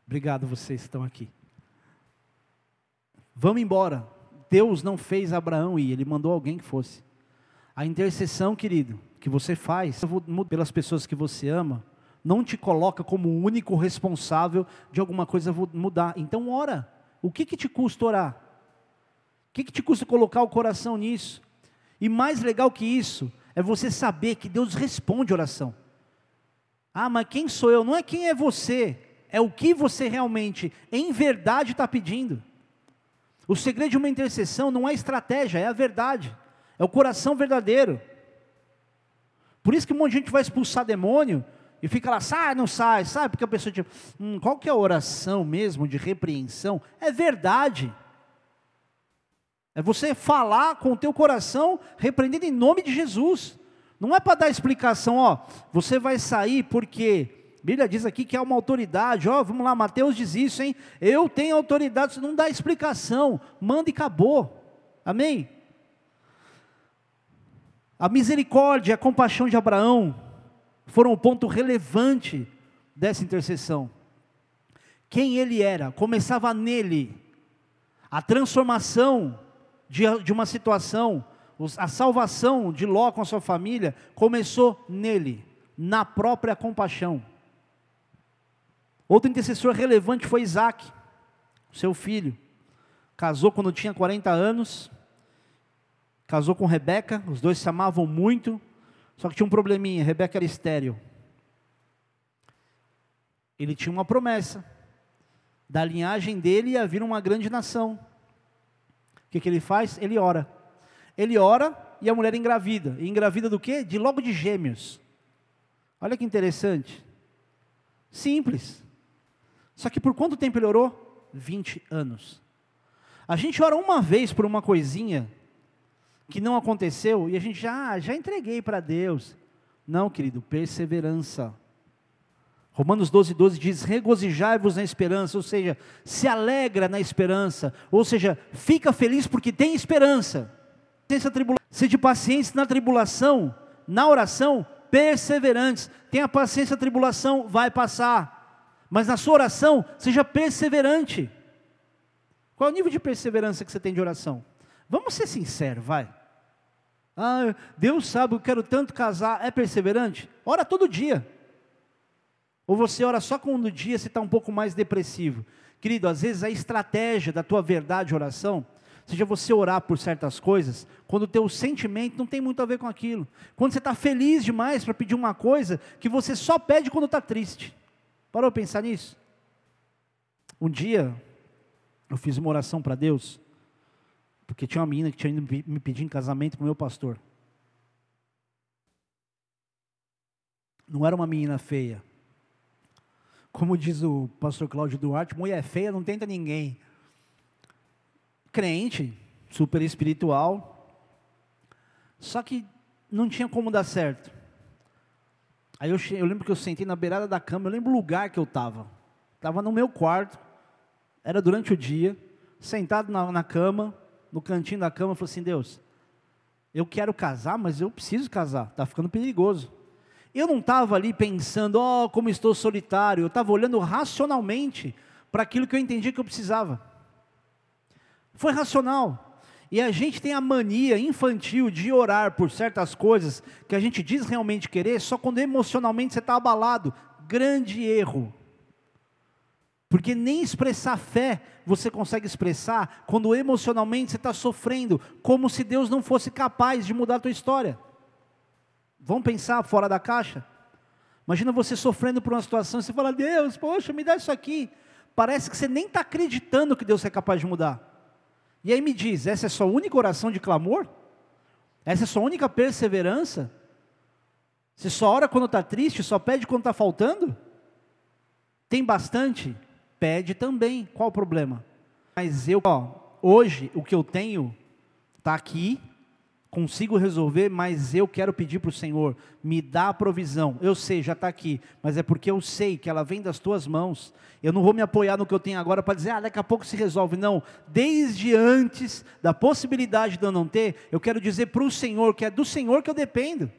Obrigado vocês que estão aqui. Vamos embora. Deus não fez Abraão ir, ele mandou alguém que fosse. A intercessão, querido, que você faz pelas pessoas que você ama, não te coloca como o único responsável de alguma coisa mudar. Então ora. O que, que te custa orar? O que, que te custa colocar o coração nisso? E mais legal que isso, é você saber que Deus responde oração. Ah, mas quem sou eu? Não é quem é você, é o que você realmente, em verdade, está pedindo. O segredo de uma intercessão não é estratégia, é a verdade, é o coração verdadeiro. Por isso que um monte de gente vai expulsar demônio e fica lá, sai, não sai, sai, porque a pessoa tipo, hum, qual que é a oração mesmo de repreensão? É verdade. É você falar com o teu coração, repreendendo em nome de Jesus. Não é para dar explicação, ó, você vai sair porque Bíblia diz aqui que é uma autoridade, ó, vamos lá, Mateus diz isso, hein? Eu tenho autoridade, não dá explicação, manda e acabou. Amém? A misericórdia, a compaixão de Abraão foram o ponto relevante dessa intercessão. Quem ele era, começava nele. A transformação de, de uma situação, a salvação de Ló com a sua família, começou nele, na própria compaixão. Outro intercessor relevante foi Isaac, seu filho. Casou quando tinha 40 anos, casou com Rebeca, os dois se amavam muito, só que tinha um probleminha, Rebeca era estéril. Ele tinha uma promessa, da linhagem dele ia vir uma grande nação. O que, que ele faz? Ele ora. Ele ora e a mulher engravida. E engravida do quê? De logo de gêmeos. Olha que interessante. Simples. Só que por quanto tempo ele orou? 20 anos. A gente ora uma vez por uma coisinha que não aconteceu e a gente já, já entreguei para Deus. Não, querido, perseverança. Romanos 12, 12 diz: regozijai-vos na esperança, ou seja, se alegra na esperança, ou seja, fica feliz porque tem esperança. Seja paciência na tribulação, na oração, perseverantes. Tenha paciência, a tribulação vai passar mas na sua oração, seja perseverante. Qual é o nível de perseverança que você tem de oração? Vamos ser sinceros, vai. Ah, Deus sabe, eu quero tanto casar. É perseverante? Ora todo dia. Ou você ora só quando o dia você está um pouco mais depressivo. Querido, às vezes a estratégia da tua verdade oração, seja você orar por certas coisas, quando o teu sentimento não tem muito a ver com aquilo. Quando você está feliz demais para pedir uma coisa que você só pede quando está triste. Parou para pensar nisso? Um dia, eu fiz uma oração para Deus, porque tinha uma menina que tinha ido me pedir em casamento para o meu pastor. Não era uma menina feia. Como diz o pastor Cláudio Duarte, mulher feia não tenta ninguém. crente, super espiritual, só que não tinha como dar certo. Aí eu, eu lembro que eu sentei na beirada da cama, eu lembro o lugar que eu estava. Estava no meu quarto, era durante o dia, sentado na, na cama, no cantinho da cama, eu falei assim: Deus, eu quero casar, mas eu preciso casar, está ficando perigoso. Eu não estava ali pensando, oh, como estou solitário, eu estava olhando racionalmente para aquilo que eu entendi que eu precisava. Foi racional. E a gente tem a mania infantil de orar por certas coisas que a gente diz realmente querer, só quando emocionalmente você está abalado. Grande erro. Porque nem expressar fé você consegue expressar quando emocionalmente você está sofrendo, como se Deus não fosse capaz de mudar a tua história. Vamos pensar fora da caixa? Imagina você sofrendo por uma situação e você fala, Deus, poxa, me dá isso aqui. Parece que você nem está acreditando que Deus é capaz de mudar. E aí me diz, essa é sua única oração de clamor? Essa é sua única perseverança? Você só ora quando está triste, só pede quando está faltando? Tem bastante? Pede também, qual o problema? Mas eu, ó, hoje, o que eu tenho está aqui, consigo resolver, mas eu quero pedir para o Senhor, me dá a provisão. Eu sei, já está aqui, mas é porque eu sei que ela vem das tuas mãos. Eu não vou me apoiar no que eu tenho agora para dizer, ah, daqui a pouco se resolve. Não, desde antes da possibilidade de eu não ter, eu quero dizer para o Senhor que é do Senhor que eu dependo.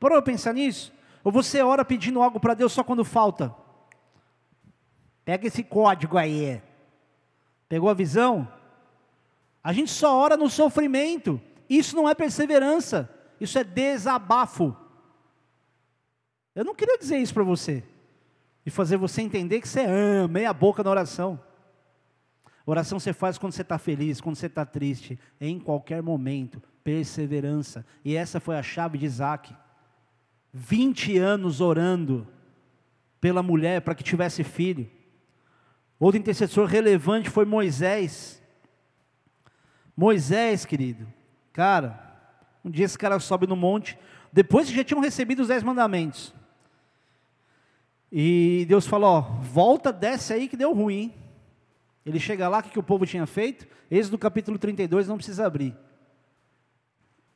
Parou a pensar nisso? Ou você ora pedindo algo para Deus só quando falta? Pega esse código aí. Pegou a visão? A gente só ora no sofrimento. Isso não é perseverança, isso é desabafo. Eu não queria dizer isso para você, e fazer você entender que você ama, meia boca na oração. Oração você faz quando você está feliz, quando você está triste, em qualquer momento, perseverança. E essa foi a chave de Isaac. 20 anos orando pela mulher para que tivesse filho. Outro intercessor relevante foi Moisés. Moisés, querido, Cara, um dia esse cara sobe no monte, depois que já tinham recebido os dez mandamentos. E Deus falou: ó, volta, desce aí que deu ruim. Ele chega lá, o que, que o povo tinha feito? Êxodo capítulo 32, não precisa abrir.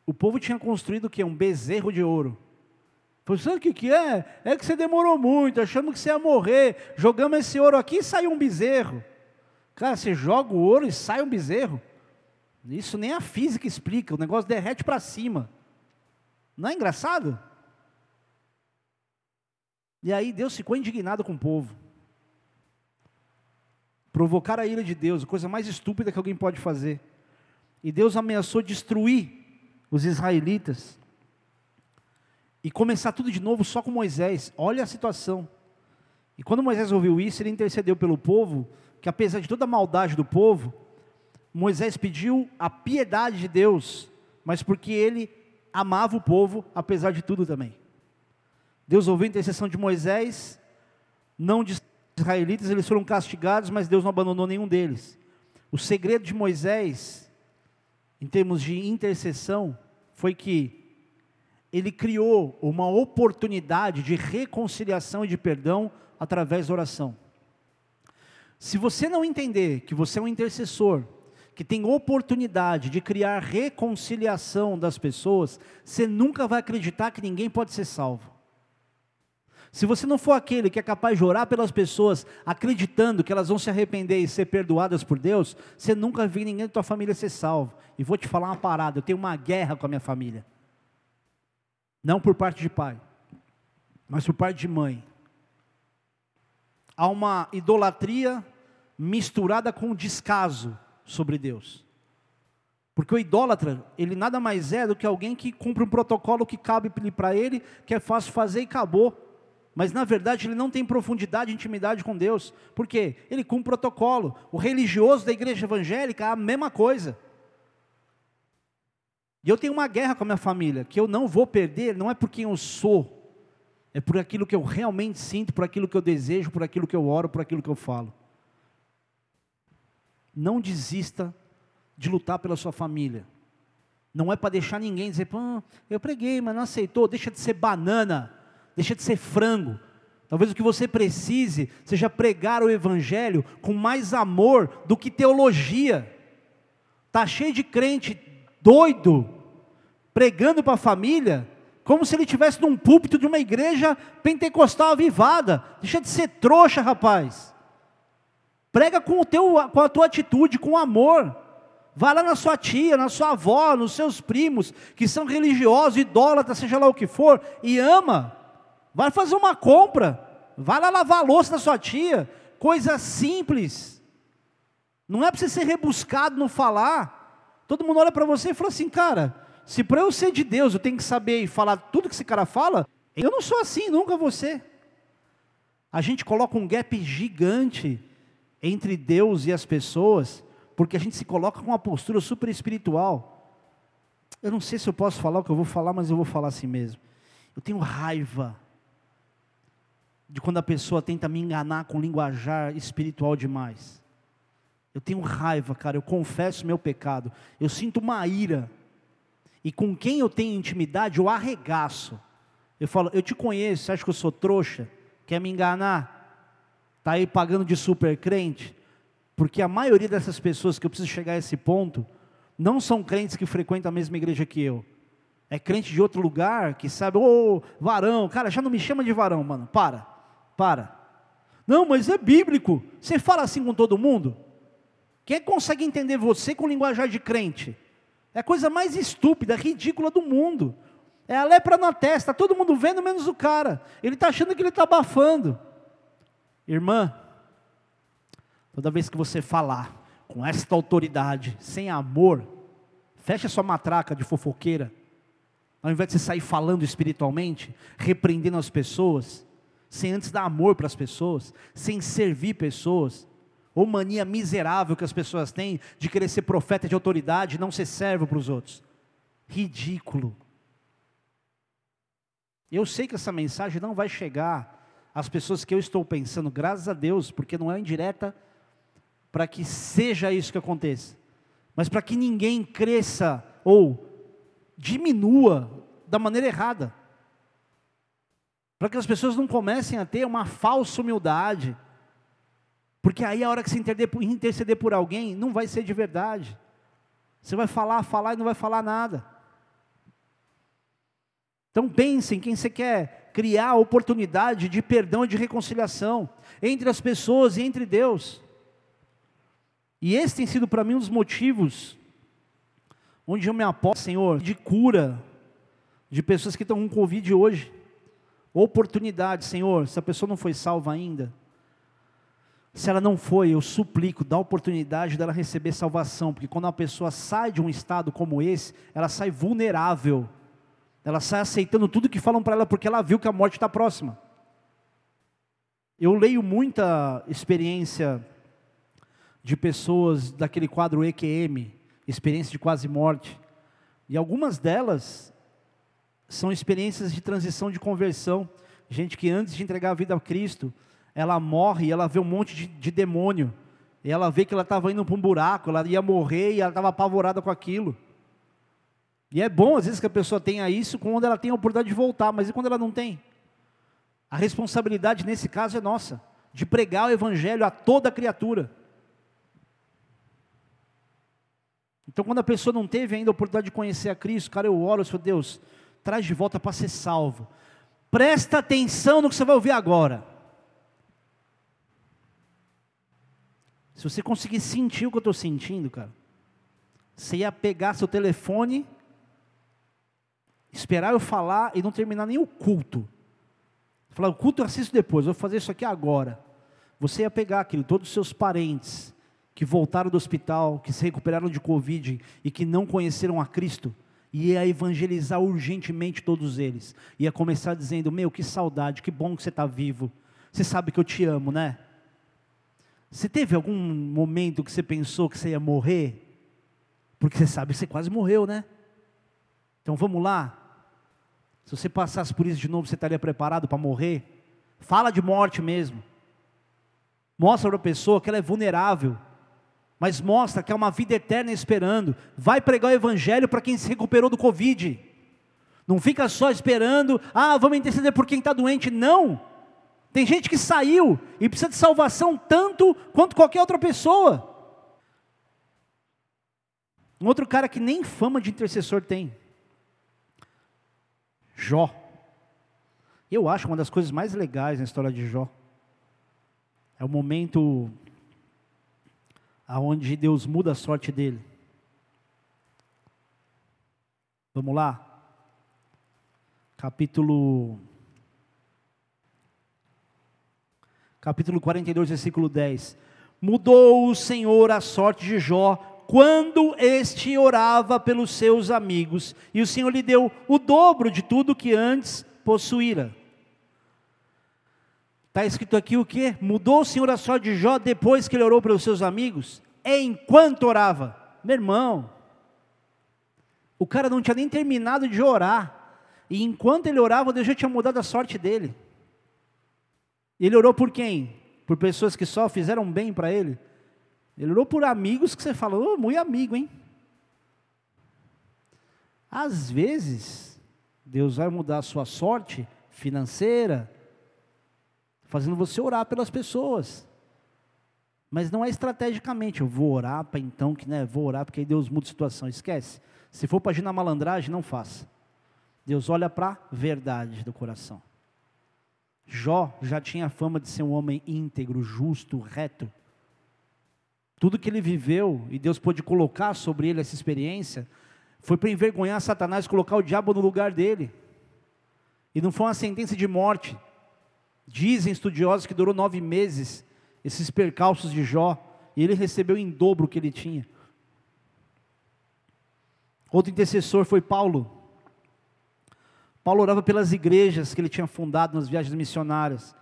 O povo tinha construído o que? Um bezerro de ouro. Falei, sabe o que, que é? É que você demorou muito, achamos que você ia morrer. Jogamos esse ouro aqui e saiu um bezerro. Cara, você joga o ouro e sai um bezerro. Isso nem a física explica, o negócio derrete para cima. Não é engraçado? E aí Deus ficou indignado com o povo. Provocar a ira de Deus, a coisa mais estúpida que alguém pode fazer. E Deus ameaçou destruir os israelitas. E começar tudo de novo só com Moisés. Olha a situação. E quando Moisés ouviu isso, ele intercedeu pelo povo, que apesar de toda a maldade do povo, Moisés pediu a piedade de Deus, mas porque ele amava o povo, apesar de tudo também. Deus ouviu a intercessão de Moisés, não de israelitas, eles foram castigados, mas Deus não abandonou nenhum deles. O segredo de Moisés, em termos de intercessão, foi que ele criou uma oportunidade de reconciliação e de perdão através da oração. Se você não entender que você é um intercessor, que tem oportunidade de criar reconciliação das pessoas, você nunca vai acreditar que ninguém pode ser salvo. Se você não for aquele que é capaz de orar pelas pessoas, acreditando que elas vão se arrepender e ser perdoadas por Deus, você nunca viu ninguém da tua família ser salvo. E vou te falar uma parada: eu tenho uma guerra com a minha família. Não por parte de pai, mas por parte de mãe. Há uma idolatria misturada com descaso sobre Deus. Porque o idólatra, ele nada mais é do que alguém que cumpre um protocolo que cabe para ele, que é fácil fazer e acabou. Mas na verdade ele não tem profundidade e intimidade com Deus. Por quê? Ele cumpre protocolo. O religioso da igreja evangélica é a mesma coisa. E eu tenho uma guerra com a minha família, que eu não vou perder, não é por quem eu sou, é por aquilo que eu realmente sinto, por aquilo que eu desejo, por aquilo que eu oro, por aquilo que eu falo. Não desista de lutar pela sua família. Não é para deixar ninguém dizer, Pô, eu preguei, mas não aceitou. Deixa de ser banana, deixa de ser frango. Talvez o que você precise seja pregar o Evangelho com mais amor do que teologia. Tá cheio de crente doido, pregando para a família, como se ele estivesse num púlpito de uma igreja pentecostal avivada. Deixa de ser trouxa, rapaz. Prega com, o teu, com a tua atitude, com amor. Vá lá na sua tia, na sua avó, nos seus primos, que são religiosos, idólatras, seja lá o que for, e ama. Vai fazer uma compra. Vai lá lavar a louça da sua tia. Coisa simples. Não é para você ser rebuscado no falar. Todo mundo olha para você e fala assim, cara, se para eu ser de Deus eu tenho que saber e falar tudo que esse cara fala, eu não sou assim, nunca você. A gente coloca um gap gigante entre Deus e as pessoas, porque a gente se coloca com uma postura super espiritual. Eu não sei se eu posso falar o que eu vou falar, mas eu vou falar assim mesmo. Eu tenho raiva de quando a pessoa tenta me enganar com linguajar espiritual demais. Eu tenho raiva, cara, eu confesso meu pecado. Eu sinto uma ira e com quem eu tenho intimidade, eu arregaço. Eu falo, eu te conheço, você acha que eu sou trouxa? Quer me enganar? Está aí pagando de super crente? Porque a maioria dessas pessoas que eu preciso chegar a esse ponto, não são crentes que frequentam a mesma igreja que eu. É crente de outro lugar que sabe, ô, oh, varão, cara, já não me chama de varão, mano, para, para. Não, mas é bíblico. Você fala assim com todo mundo? Quem consegue entender você com linguajar de crente? É a coisa mais estúpida, ridícula do mundo. É a lepra na testa, todo mundo vendo menos o cara. Ele está achando que ele está abafando. Irmã, toda vez que você falar com esta autoridade, sem amor, feche a sua matraca de fofoqueira. Ao invés de você sair falando espiritualmente, repreendendo as pessoas, sem antes dar amor para as pessoas, sem servir pessoas, ou mania miserável que as pessoas têm de querer ser profeta de autoridade e não ser servo para os outros. Ridículo. Eu sei que essa mensagem não vai chegar às pessoas que eu estou pensando, graças a Deus, porque não é indireta para que seja isso que aconteça, mas para que ninguém cresça ou diminua da maneira errada. Para que as pessoas não comecem a ter uma falsa humildade, porque aí a hora que você interceder por alguém, não vai ser de verdade. Você vai falar, falar e não vai falar nada. Então pense em quem você quer criar a oportunidade de perdão e de reconciliação entre as pessoas e entre Deus. E esse tem sido para mim um dos motivos onde eu me aposto, Senhor, de cura de pessoas que estão com Covid hoje. Oportunidade, Senhor, se a pessoa não foi salva ainda, se ela não foi, eu suplico, dá a oportunidade dela receber salvação, porque quando uma pessoa sai de um estado como esse, ela sai vulnerável, ela sai aceitando tudo que falam para ela, porque ela viu que a morte está próxima. Eu leio muita experiência de pessoas daquele quadro EQM, experiência de quase morte, e algumas delas são experiências de transição de conversão, gente que antes de entregar a vida a Cristo, ela morre ela vê um monte de, de demônio. E ela vê que ela estava indo para um buraco, ela ia morrer e ela estava apavorada com aquilo. E é bom, às vezes, que a pessoa tenha isso quando ela tem a oportunidade de voltar, mas e quando ela não tem? A responsabilidade nesse caso é nossa, de pregar o Evangelho a toda criatura. Então, quando a pessoa não teve ainda a oportunidade de conhecer a Cristo, cara, eu oro, Senhor Deus, traz de volta para ser salvo. Presta atenção no que você vai ouvir agora. Se você conseguir sentir o que eu estou sentindo, cara, você ia pegar seu telefone, esperar eu falar e não terminar nem o culto. Falar, o culto eu assisto depois, vou fazer isso aqui agora. Você ia pegar aquilo, todos os seus parentes que voltaram do hospital, que se recuperaram de Covid e que não conheceram a Cristo, e ia evangelizar urgentemente todos eles. Ia começar dizendo: Meu, que saudade, que bom que você está vivo. Você sabe que eu te amo, né? Você teve algum momento que você pensou que você ia morrer? Porque você sabe que você quase morreu, né? Então vamos lá. Se você passasse por isso de novo, você estaria preparado para morrer? Fala de morte mesmo. Mostra para a pessoa que ela é vulnerável, mas mostra que há uma vida eterna esperando. Vai pregar o evangelho para quem se recuperou do Covid. Não fica só esperando, ah, vamos interceder por quem está doente. Não. Tem gente que saiu e precisa de salvação tanto quanto qualquer outra pessoa. Um outro cara que nem fama de intercessor tem. Jó. Eu acho uma das coisas mais legais na história de Jó. É o momento aonde Deus muda a sorte dele. Vamos lá? Capítulo Capítulo 42, versículo 10. Mudou o Senhor a sorte de Jó quando este orava pelos seus amigos, e o Senhor lhe deu o dobro de tudo que antes possuíra. Está escrito aqui o que? Mudou o Senhor a sorte de Jó depois que ele orou pelos seus amigos? Enquanto orava. Meu irmão, o cara não tinha nem terminado de orar. E enquanto ele orava, Deus já tinha mudado a sorte dele. Ele orou por quem? Por pessoas que só fizeram bem para ele? Ele orou por amigos que você fala, oh, muito amigo, hein? Às vezes, Deus vai mudar a sua sorte financeira, fazendo você orar pelas pessoas. Mas não é estrategicamente, eu vou orar para então, que né, vou orar porque aí Deus muda a situação. Esquece. Se for para agir na malandragem, não faça. Deus olha para a verdade do coração. Jó já tinha fama de ser um homem íntegro, justo, reto. Tudo que ele viveu e Deus pôde colocar sobre ele essa experiência, foi para envergonhar Satanás, colocar o diabo no lugar dele. E não foi uma sentença de morte, Dizem estudiosos que durou nove meses esses percalços de Jó, e ele recebeu em dobro o que ele tinha. Outro intercessor foi Paulo. Paulo orava pelas igrejas que ele tinha fundado nas viagens missionárias.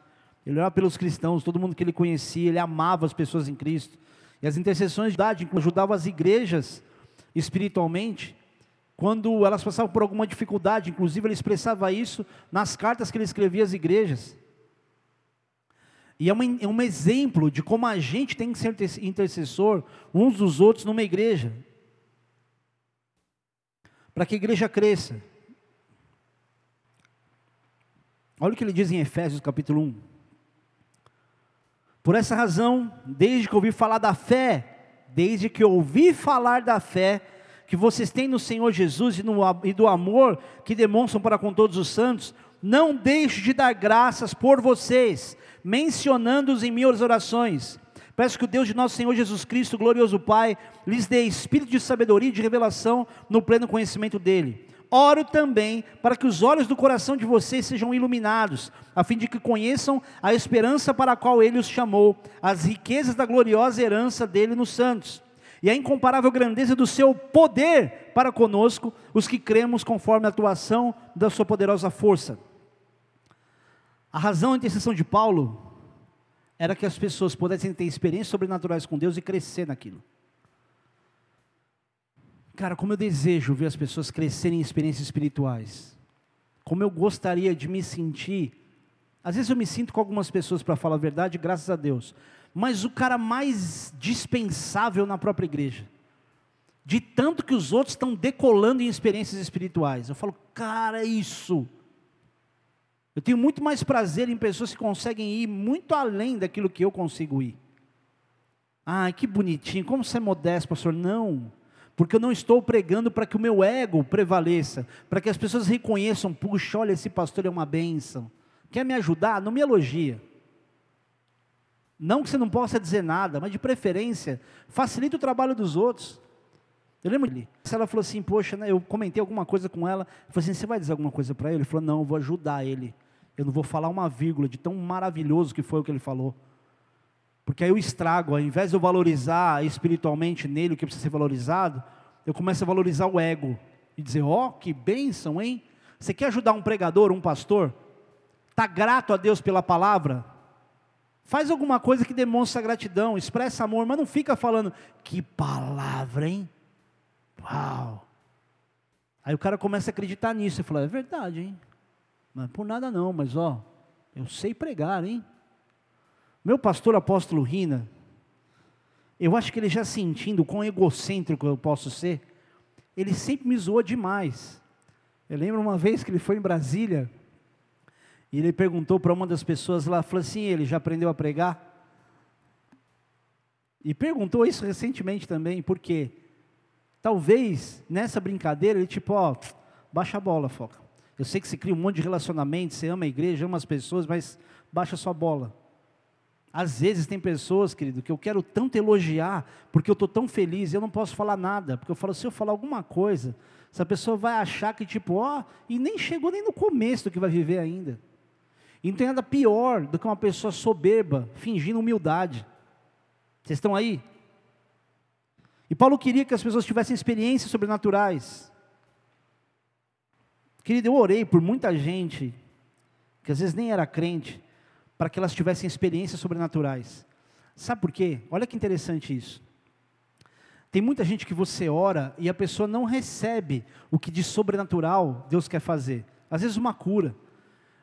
Ele orava pelos cristãos, todo mundo que ele conhecia, ele amava as pessoas em Cristo. E as intercessões de idade ajudavam as igrejas espiritualmente, quando elas passavam por alguma dificuldade, inclusive ele expressava isso nas cartas que ele escrevia às igrejas. E é, é um exemplo de como a gente tem que ser intercessor uns dos outros numa igreja. Para que a igreja cresça. Olha o que ele diz em Efésios capítulo 1. Por essa razão, desde que ouvi falar da fé, desde que ouvi falar da fé que vocês têm no Senhor Jesus e, no, e do amor que demonstram para com todos os santos, não deixo de dar graças por vocês, mencionando-os em minhas orações. Peço que o Deus de nosso Senhor Jesus Cristo, glorioso Pai, lhes dê espírito de sabedoria e de revelação no pleno conhecimento dEle. Oro também para que os olhos do coração de vocês sejam iluminados, a fim de que conheçam a esperança para a qual Ele os chamou, as riquezas da gloriosa herança dele nos santos, e a incomparável grandeza do seu poder para conosco, os que cremos conforme a atuação da sua poderosa força a razão da intercessão de Paulo era que as pessoas pudessem ter experiências sobrenaturais com Deus e crescer naquilo. Cara, como eu desejo ver as pessoas crescerem em experiências espirituais. Como eu gostaria de me sentir. Às vezes eu me sinto com algumas pessoas, para falar a verdade, graças a Deus. Mas o cara mais dispensável na própria igreja. De tanto que os outros estão decolando em experiências espirituais. Eu falo, cara, é isso. Eu tenho muito mais prazer em pessoas que conseguem ir muito além daquilo que eu consigo ir. Ai, que bonitinho, como você é modesto, pastor. Não, porque eu não estou pregando para que o meu ego prevaleça, para que as pessoas reconheçam, puxa, olha, esse pastor é uma bênção. Quer me ajudar? Não me elogia. Não que você não possa dizer nada, mas de preferência, facilita o trabalho dos outros. Eu lembro dele. Ela falou assim, poxa, né, eu comentei alguma coisa com ela. Eu falei assim, você vai dizer alguma coisa para ele? Ele falou, não, eu vou ajudar ele. Eu não vou falar uma vírgula de tão maravilhoso que foi o que ele falou. Porque aí eu estrago, ao invés de eu valorizar espiritualmente nele o que precisa ser valorizado, eu começo a valorizar o ego. E dizer, ó, oh, que bênção, hein? Você quer ajudar um pregador, um pastor? Está grato a Deus pela palavra? Faz alguma coisa que demonstre gratidão, expressa amor, mas não fica falando, que palavra, hein? Uau! Aí o cara começa a acreditar nisso e fala, é verdade, hein? Não é por nada não, mas ó, eu sei pregar, hein? Meu pastor apóstolo Rina, eu acho que ele já sentindo quão egocêntrico eu posso ser, ele sempre me zoou demais. Eu lembro uma vez que ele foi em Brasília, e ele perguntou para uma das pessoas lá, falou assim, ele já aprendeu a pregar? E perguntou isso recentemente também, por quê? Talvez nessa brincadeira ele tipo, ó, baixa a bola, foca. Eu sei que você cria um monte de relacionamento, você ama a igreja, ama as pessoas, mas baixa a sua bola. Às vezes tem pessoas, querido, que eu quero tanto elogiar, porque eu estou tão feliz eu não posso falar nada, porque eu falo, se eu falar alguma coisa, essa pessoa vai achar que, tipo, ó, e nem chegou nem no começo do que vai viver ainda. E não tem nada pior do que uma pessoa soberba, fingindo humildade. Vocês estão aí? E Paulo queria que as pessoas tivessem experiências sobrenaturais. Querido, eu orei por muita gente, que às vezes nem era crente, para que elas tivessem experiências sobrenaturais. Sabe por quê? Olha que interessante isso. Tem muita gente que você ora e a pessoa não recebe o que de sobrenatural Deus quer fazer. Às vezes uma cura.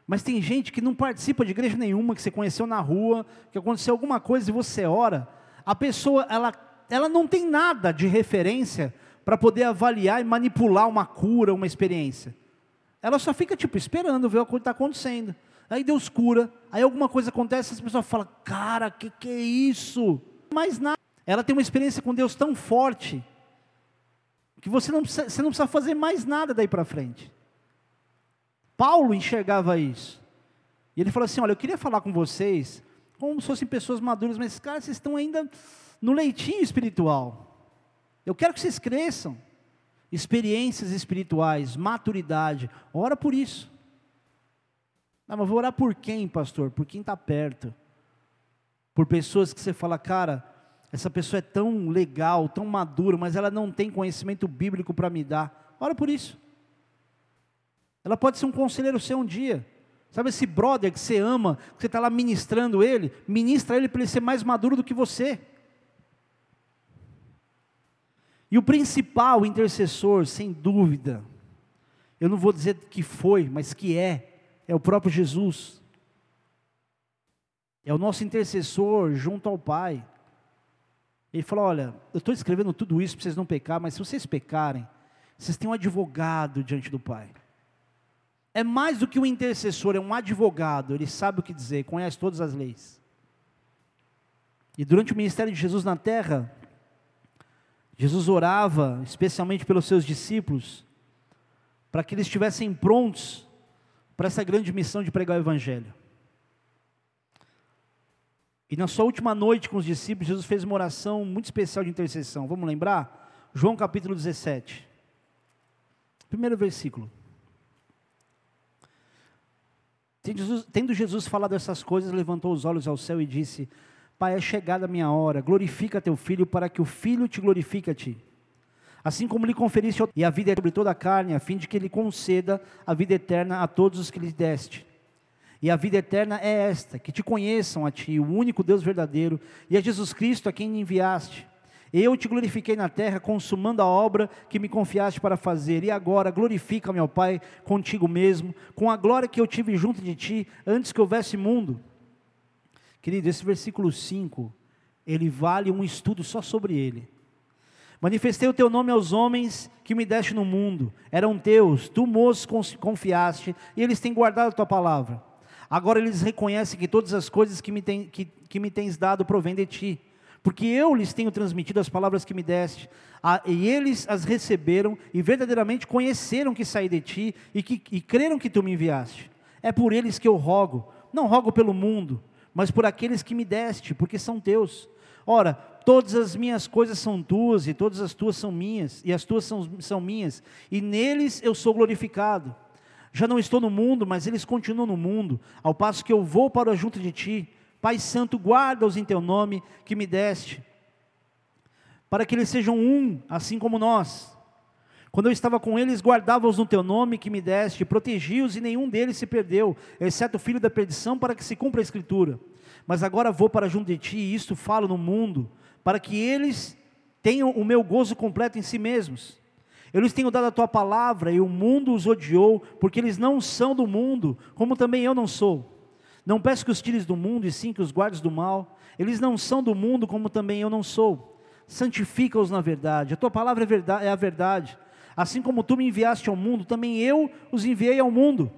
Mas tem gente que não participa de igreja nenhuma, que você conheceu na rua, que aconteceu alguma coisa e você ora. A pessoa, ela, ela não tem nada de referência para poder avaliar e manipular uma cura, uma experiência. Ela só fica tipo esperando ver o que está acontecendo. Aí Deus cura, aí alguma coisa acontece, essa pessoa fala: "Cara, que que é isso?" Mas nada. Ela tem uma experiência com Deus tão forte que você não precisa, você não precisa fazer mais nada daí para frente. Paulo enxergava isso. E ele falou assim: Olha, eu queria falar com vocês como se fossem pessoas maduras, mas, cara, vocês estão ainda no leitinho espiritual. Eu quero que vocês cresçam. Experiências espirituais, maturidade. Ora por isso. Ah, mas vou orar por quem, pastor? Por quem está perto. Por pessoas que você fala, cara, essa pessoa é tão legal, tão madura, mas ela não tem conhecimento bíblico para me dar. Ora por isso. Ela pode ser um conselheiro seu um dia. Sabe esse brother que você ama, que você está lá ministrando ele? Ministra ele para ele ser mais maduro do que você. E o principal intercessor, sem dúvida, eu não vou dizer que foi, mas que é, é o próprio Jesus. É o nosso intercessor junto ao Pai. Ele falou: Olha, eu estou escrevendo tudo isso para vocês não pecar, mas se vocês pecarem, vocês têm um advogado diante do Pai. É mais do que um intercessor, é um advogado, ele sabe o que dizer, conhece todas as leis. E durante o ministério de Jesus na terra, Jesus orava, especialmente pelos seus discípulos, para que eles estivessem prontos para essa grande missão de pregar o Evangelho. E na sua última noite com os discípulos, Jesus fez uma oração muito especial de intercessão. Vamos lembrar? João capítulo 17. Primeiro versículo. Tendo Jesus, falado essas coisas, levantou os olhos ao céu e disse: Pai, é chegada a minha hora, glorifica teu filho, para que o filho te glorifique a ti. Assim como lhe conferiste e a vida sobre toda a carne, a fim de que ele conceda a vida eterna a todos os que lhe deste. E a vida eterna é esta: que te conheçam a ti, o único Deus verdadeiro, e a Jesus Cristo a quem enviaste. Eu te glorifiquei na terra, consumando a obra que me confiaste para fazer. E agora glorifica, meu Pai, contigo mesmo, com a glória que eu tive junto de ti, antes que houvesse mundo. Querido, esse versículo 5, ele vale um estudo só sobre ele. Manifestei o teu nome aos homens que me deste no mundo, eram teus, tu os confiaste, e eles têm guardado a tua palavra. Agora eles reconhecem que todas as coisas que me, tem, que, que me tens dado provêm de ti, porque eu lhes tenho transmitido as palavras que me deste, a, e eles as receberam e verdadeiramente conheceram que saí de ti e, que, e creram que tu me enviaste. É por eles que eu rogo, não rogo pelo mundo, mas por aqueles que me deste, porque são teus. Ora, todas as minhas coisas são tuas, e todas as tuas são minhas, e as tuas são, são minhas, e neles eu sou glorificado. Já não estou no mundo, mas eles continuam no mundo, ao passo que eu vou para junto de ti. Pai Santo, guarda-os em teu nome que me deste, para que eles sejam um, assim como nós. Quando eu estava com eles, guardava-os no teu nome que me deste, protegi-os e nenhum deles se perdeu, exceto o filho da perdição, para que se cumpra a escritura. Mas agora vou para junto de ti, e isto falo no mundo, para que eles tenham o meu gozo completo em si mesmos. Eu lhes tenho dado a tua palavra, e o mundo os odiou, porque eles não são do mundo, como também eu não sou. Não peço que os tires do mundo, e sim que os guardes do mal. Eles não são do mundo, como também eu não sou. Santifica-os na verdade, a tua palavra é, é a verdade. Assim como tu me enviaste ao mundo, também eu os enviei ao mundo.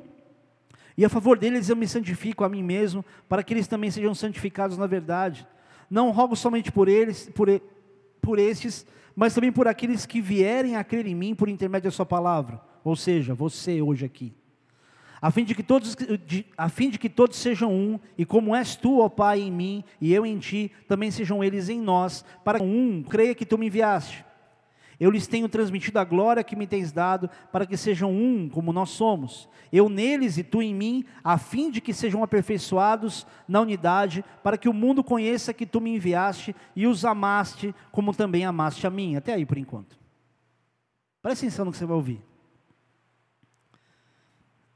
E a favor deles eu me santifico a mim mesmo, para que eles também sejam santificados na verdade. Não rogo somente por eles, por, por estes, mas também por aqueles que vierem a crer em mim por intermédio da sua palavra, ou seja, você hoje aqui. A fim de que todos, de, a fim de que todos sejam um, e como és tu, ó Pai, em mim, e eu em ti, também sejam eles em nós, para que um creia que tu me enviaste. Eu lhes tenho transmitido a glória que me tens dado, para que sejam um como nós somos. Eu neles e tu em mim, a fim de que sejam aperfeiçoados na unidade, para que o mundo conheça que tu me enviaste e os amaste, como também amaste a mim. Até aí por enquanto. Presta atenção no que você vai ouvir.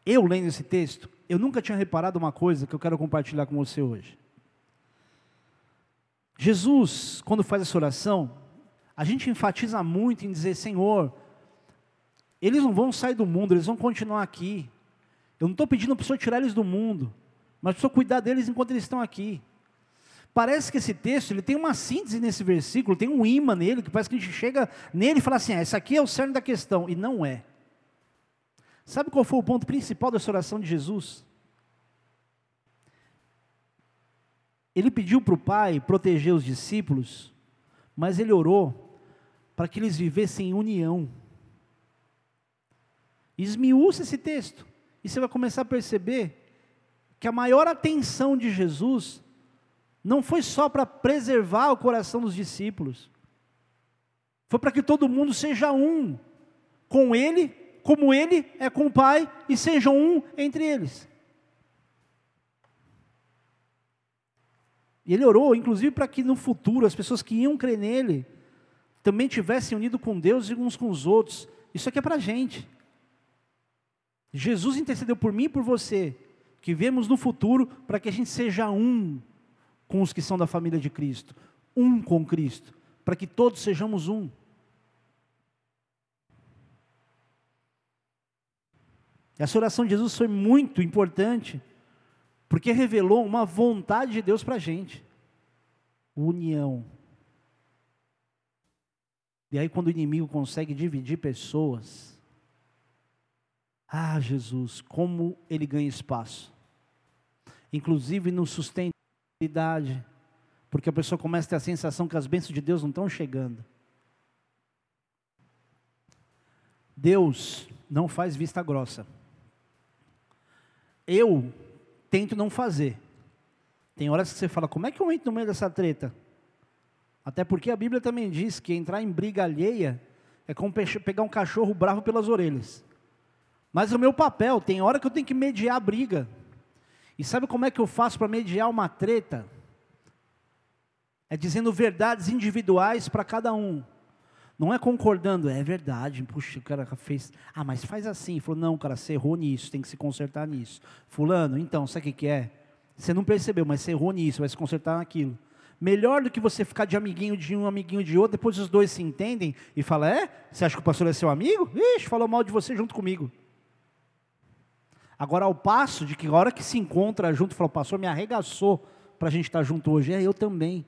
Eu lendo esse texto, eu nunca tinha reparado uma coisa que eu quero compartilhar com você hoje. Jesus, quando faz essa oração, a gente enfatiza muito em dizer: Senhor, eles não vão sair do mundo, eles vão continuar aqui. Eu não estou pedindo para o Senhor tirar eles do mundo, mas para o Senhor cuidar deles enquanto eles estão aqui. Parece que esse texto ele tem uma síntese nesse versículo, tem um imã nele, que parece que a gente chega nele e fala assim: ah, esse aqui é o cerne da questão, e não é. Sabe qual foi o ponto principal dessa oração de Jesus? Ele pediu para o Pai proteger os discípulos, mas ele orou para que eles vivessem em união. Esmiúça esse texto, e você vai começar a perceber que a maior atenção de Jesus não foi só para preservar o coração dos discípulos, foi para que todo mundo seja um com Ele, como Ele é com o Pai, e sejam um entre eles. E ele orou, inclusive, para que no futuro as pessoas que iam crer nele também tivessem unido com Deus e uns com os outros. Isso aqui é para a gente. Jesus intercedeu por mim e por você, que vemos no futuro para que a gente seja um com os que são da família de Cristo, um com Cristo, para que todos sejamos um. Essa oração de Jesus foi muito importante, porque revelou uma vontade de Deus para a gente: união. E aí, quando o inimigo consegue dividir pessoas, ah, Jesus, como ele ganha espaço, inclusive no sustentabilidade, porque a pessoa começa a ter a sensação que as bênçãos de Deus não estão chegando. Deus não faz vista grossa. Eu tento não fazer. Tem horas que você fala, como é que eu entro no meio dessa treta? Até porque a Bíblia também diz que entrar em briga alheia é como pegar um cachorro bravo pelas orelhas. Mas o meu papel, tem hora que eu tenho que mediar a briga. E sabe como é que eu faço para mediar uma treta? É dizendo verdades individuais para cada um. Não é concordando, é verdade, puxa, o cara fez, ah, mas faz assim. Falou, não, cara, você errou nisso, tem que se consertar nisso. Fulano, então, sabe o que é? Você não percebeu, mas você errou nisso, vai se consertar naquilo. Melhor do que você ficar de amiguinho de um, amiguinho de outro, depois os dois se entendem e falam: É? Você acha que o pastor é seu amigo? Ixi, falou mal de você junto comigo. Agora, ao passo de que a hora que se encontra junto, fala: pastor me arregaçou para a gente estar tá junto hoje, é eu também.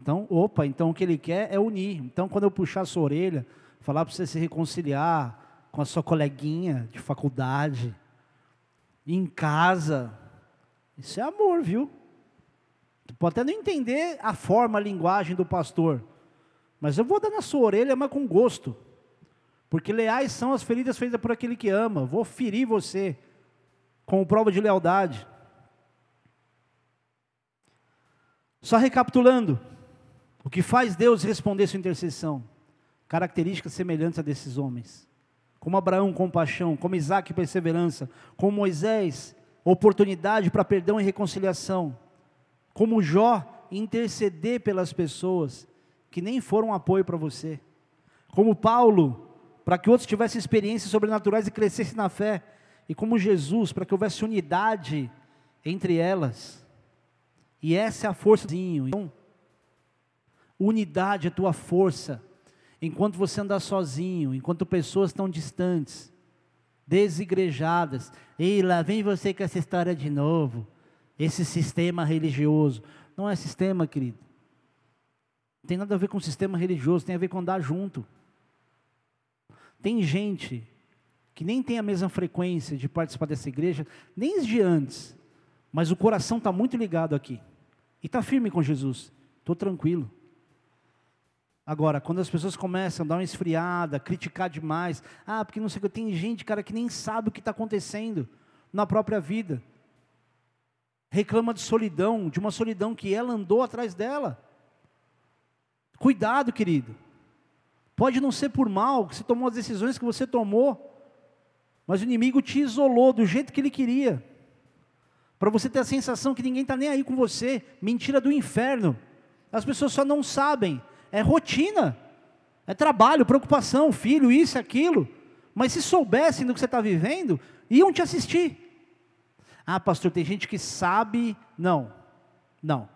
Então, opa, então o que ele quer é unir. Então, quando eu puxar a sua orelha, falar para você se reconciliar com a sua coleguinha de faculdade, em casa, isso é amor, viu? Tu pode até não entender a forma, a linguagem do pastor, mas eu vou dar na sua orelha, mas com gosto, porque leais são as feridas feitas por aquele que ama. Vou ferir você com prova de lealdade. Só recapitulando, o que faz Deus responder sua intercessão? Características semelhantes a desses homens. Como Abraão, compaixão, como Isaac, perseverança, como Moisés, oportunidade para perdão e reconciliação como Jó, interceder pelas pessoas que nem foram apoio para você. Como Paulo, para que outros tivessem experiências sobrenaturais e crescessem na fé. E como Jesus, para que houvesse unidade entre elas. E essa é a força. Então, unidade é tua força. Enquanto você andar sozinho, enquanto pessoas estão distantes, desigrejadas. Ei, lá vem você com essa história de novo esse sistema religioso. Não é sistema, querido. Não tem nada a ver com sistema religioso, tem a ver com andar junto. Tem gente que nem tem a mesma frequência de participar dessa igreja, nem de antes, mas o coração está muito ligado aqui. E está firme com Jesus. Estou tranquilo. Agora, quando as pessoas começam a dar uma esfriada, criticar demais, ah, porque não sei o que, tem gente, cara, que nem sabe o que está acontecendo na própria vida. Reclama de solidão, de uma solidão que ela andou atrás dela. Cuidado, querido. Pode não ser por mal, que você tomou as decisões que você tomou, mas o inimigo te isolou do jeito que ele queria, para você ter a sensação que ninguém está nem aí com você. Mentira do inferno. As pessoas só não sabem, é rotina, é trabalho, preocupação, filho, isso, aquilo. Mas se soubessem do que você está vivendo, iam te assistir. Ah, pastor, tem gente que sabe. Não, não.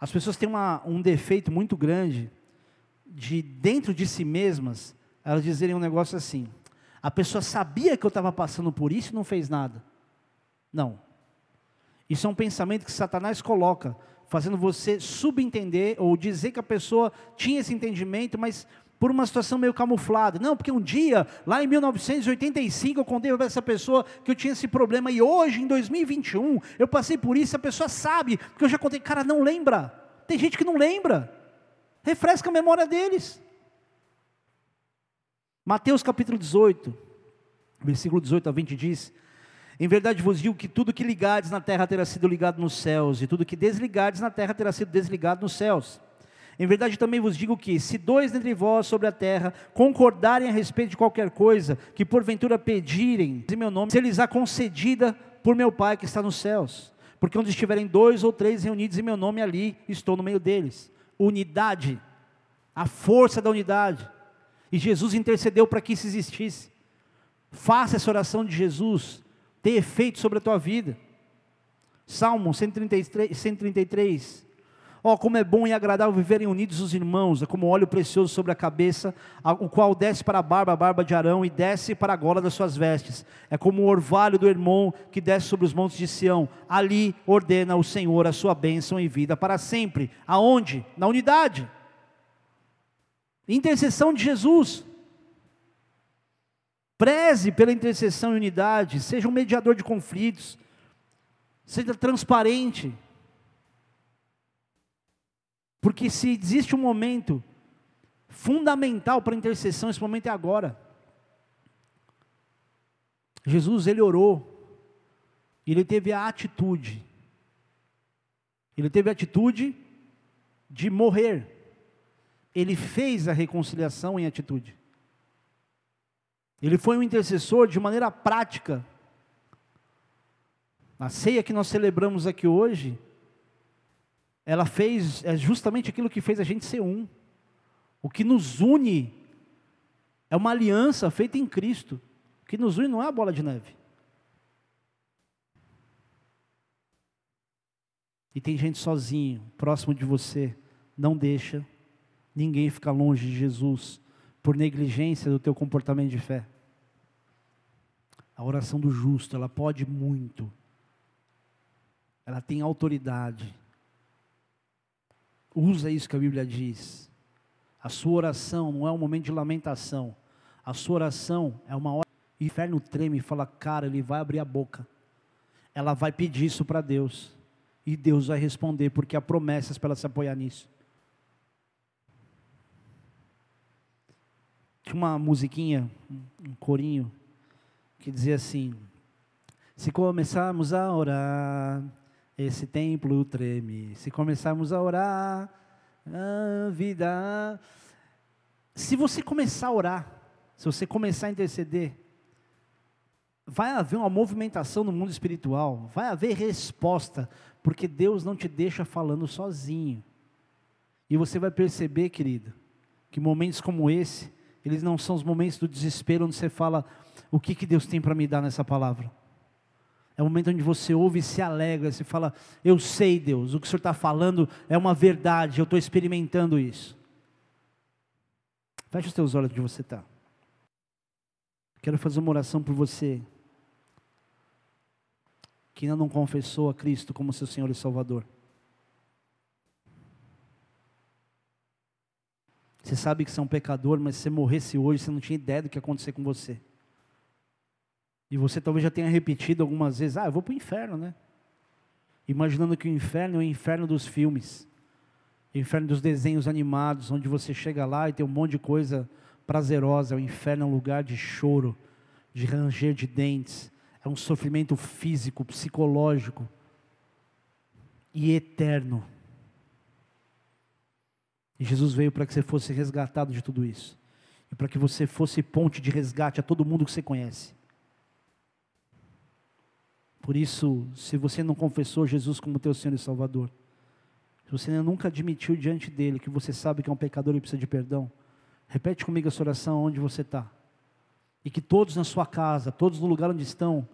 As pessoas têm uma, um defeito muito grande de dentro de si mesmas, elas dizerem um negócio assim: a pessoa sabia que eu estava passando por isso e não fez nada. Não. Isso é um pensamento que Satanás coloca, fazendo você subentender ou dizer que a pessoa tinha esse entendimento, mas por uma situação meio camuflada. Não, porque um dia, lá em 1985, eu contei para essa pessoa que eu tinha esse problema, e hoje, em 2021, eu passei por isso, a pessoa sabe, porque eu já contei, cara, não lembra. Tem gente que não lembra. Refresca a memória deles. Mateus capítulo 18, versículo 18 a 20 diz: Em verdade vos digo que tudo que ligardes na terra terá sido ligado nos céus, e tudo que desligardes na terra terá sido desligado nos céus. Em verdade também vos digo que, se dois dentre vós sobre a terra concordarem a respeito de qualquer coisa, que porventura pedirem em meu nome, se lhes há concedida por meu Pai que está nos céus. Porque onde estiverem dois ou três reunidos em meu nome, ali estou no meio deles unidade, a força da unidade. E Jesus intercedeu para que isso existisse. Faça essa oração de Jesus ter efeito sobre a tua vida. Salmo 133, 133 Ó, oh, como é bom e agradável viverem unidos os irmãos, é como óleo precioso sobre a cabeça, o qual desce para a barba, a barba de Arão, e desce para a gola das suas vestes. É como o orvalho do irmão que desce sobre os montes de Sião. Ali ordena o Senhor a sua bênção e vida para sempre. Aonde? Na unidade. Intercessão de Jesus. Preze pela intercessão e unidade, seja um mediador de conflitos, seja transparente porque se existe um momento fundamental para a intercessão, esse momento é agora. Jesus, ele orou, ele teve a atitude, ele teve a atitude de morrer, ele fez a reconciliação em atitude, ele foi um intercessor de maneira prática. A ceia que nós celebramos aqui hoje, ela fez é justamente aquilo que fez a gente ser um. O que nos une é uma aliança feita em Cristo. O que nos une não é a bola de neve. E tem gente sozinho, próximo de você. Não deixa ninguém ficar longe de Jesus por negligência do teu comportamento de fé. A oração do justo, ela pode muito. Ela tem autoridade Usa isso que a Bíblia diz. A sua oração não é um momento de lamentação. A sua oração é uma hora. O inferno treme e fala, cara, ele vai abrir a boca. Ela vai pedir isso para Deus. E Deus vai responder, porque há promessas para ela se apoiar nisso. Tinha uma musiquinha, um corinho, que dizia assim: Se começarmos a orar, esse templo treme. Se começarmos a orar, a vida. Se você começar a orar, se você começar a interceder, vai haver uma movimentação no mundo espiritual, vai haver resposta, porque Deus não te deixa falando sozinho. E você vai perceber, querido, que momentos como esse, eles não são os momentos do desespero onde você fala: o que, que Deus tem para me dar nessa palavra? É o momento onde você ouve e se alegra, você fala: Eu sei, Deus, o que o Senhor está falando é uma verdade, eu estou experimentando isso. Feche os teus olhos onde você está. Quero fazer uma oração por você que ainda não confessou a Cristo como seu Senhor e Salvador. Você sabe que você é um pecador, mas se você morresse hoje, você não tinha ideia do que ia acontecer com você. E você talvez já tenha repetido algumas vezes: ah, eu vou para o inferno, né? Imaginando que o inferno é o inferno dos filmes. o inferno dos desenhos animados, onde você chega lá e tem um monte de coisa prazerosa. O inferno é um lugar de choro, de ranger de dentes, é um sofrimento físico, psicológico e eterno. E Jesus veio para que você fosse resgatado de tudo isso. E para que você fosse ponte de resgate a todo mundo que você conhece. Por isso, se você não confessou Jesus como teu Senhor e Salvador, se você nunca admitiu diante dele que você sabe que é um pecador e precisa de perdão, repete comigo essa oração onde você está. E que todos na sua casa, todos no lugar onde estão,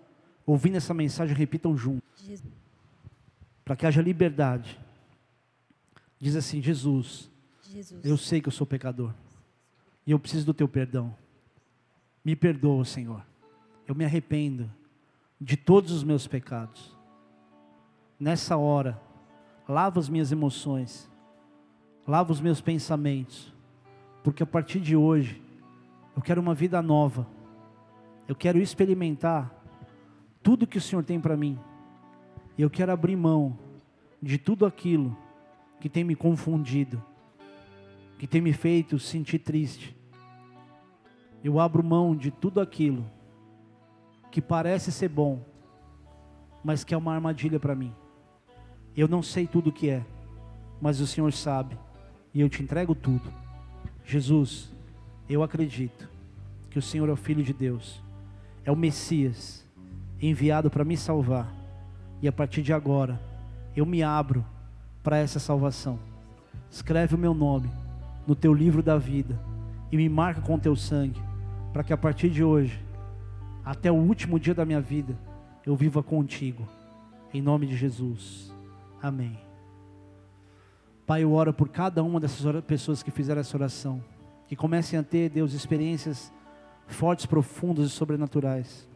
ouvindo essa mensagem, repitam junto. Para que haja liberdade. Diz assim: Jesus, Jesus, eu sei que eu sou pecador. E eu preciso do teu perdão. Me perdoa, Senhor. Eu me arrependo de todos os meus pecados. Nessa hora, lava as minhas emoções, lava os meus pensamentos, porque a partir de hoje, eu quero uma vida nova, eu quero experimentar tudo que o Senhor tem para mim, e eu quero abrir mão de tudo aquilo que tem me confundido, que tem me feito sentir triste. Eu abro mão de tudo aquilo que parece ser bom, mas que é uma armadilha para mim. Eu não sei tudo o que é, mas o Senhor sabe, e eu te entrego tudo. Jesus, eu acredito que o Senhor é o Filho de Deus, é o Messias, enviado para me salvar, e a partir de agora, eu me abro para essa salvação. Escreve o meu nome no teu livro da vida e me marca com teu sangue, para que a partir de hoje até o último dia da minha vida, eu viva contigo. Em nome de Jesus. Amém. Pai, eu oro por cada uma dessas pessoas que fizeram essa oração. Que comecem a ter, Deus, experiências fortes, profundas e sobrenaturais.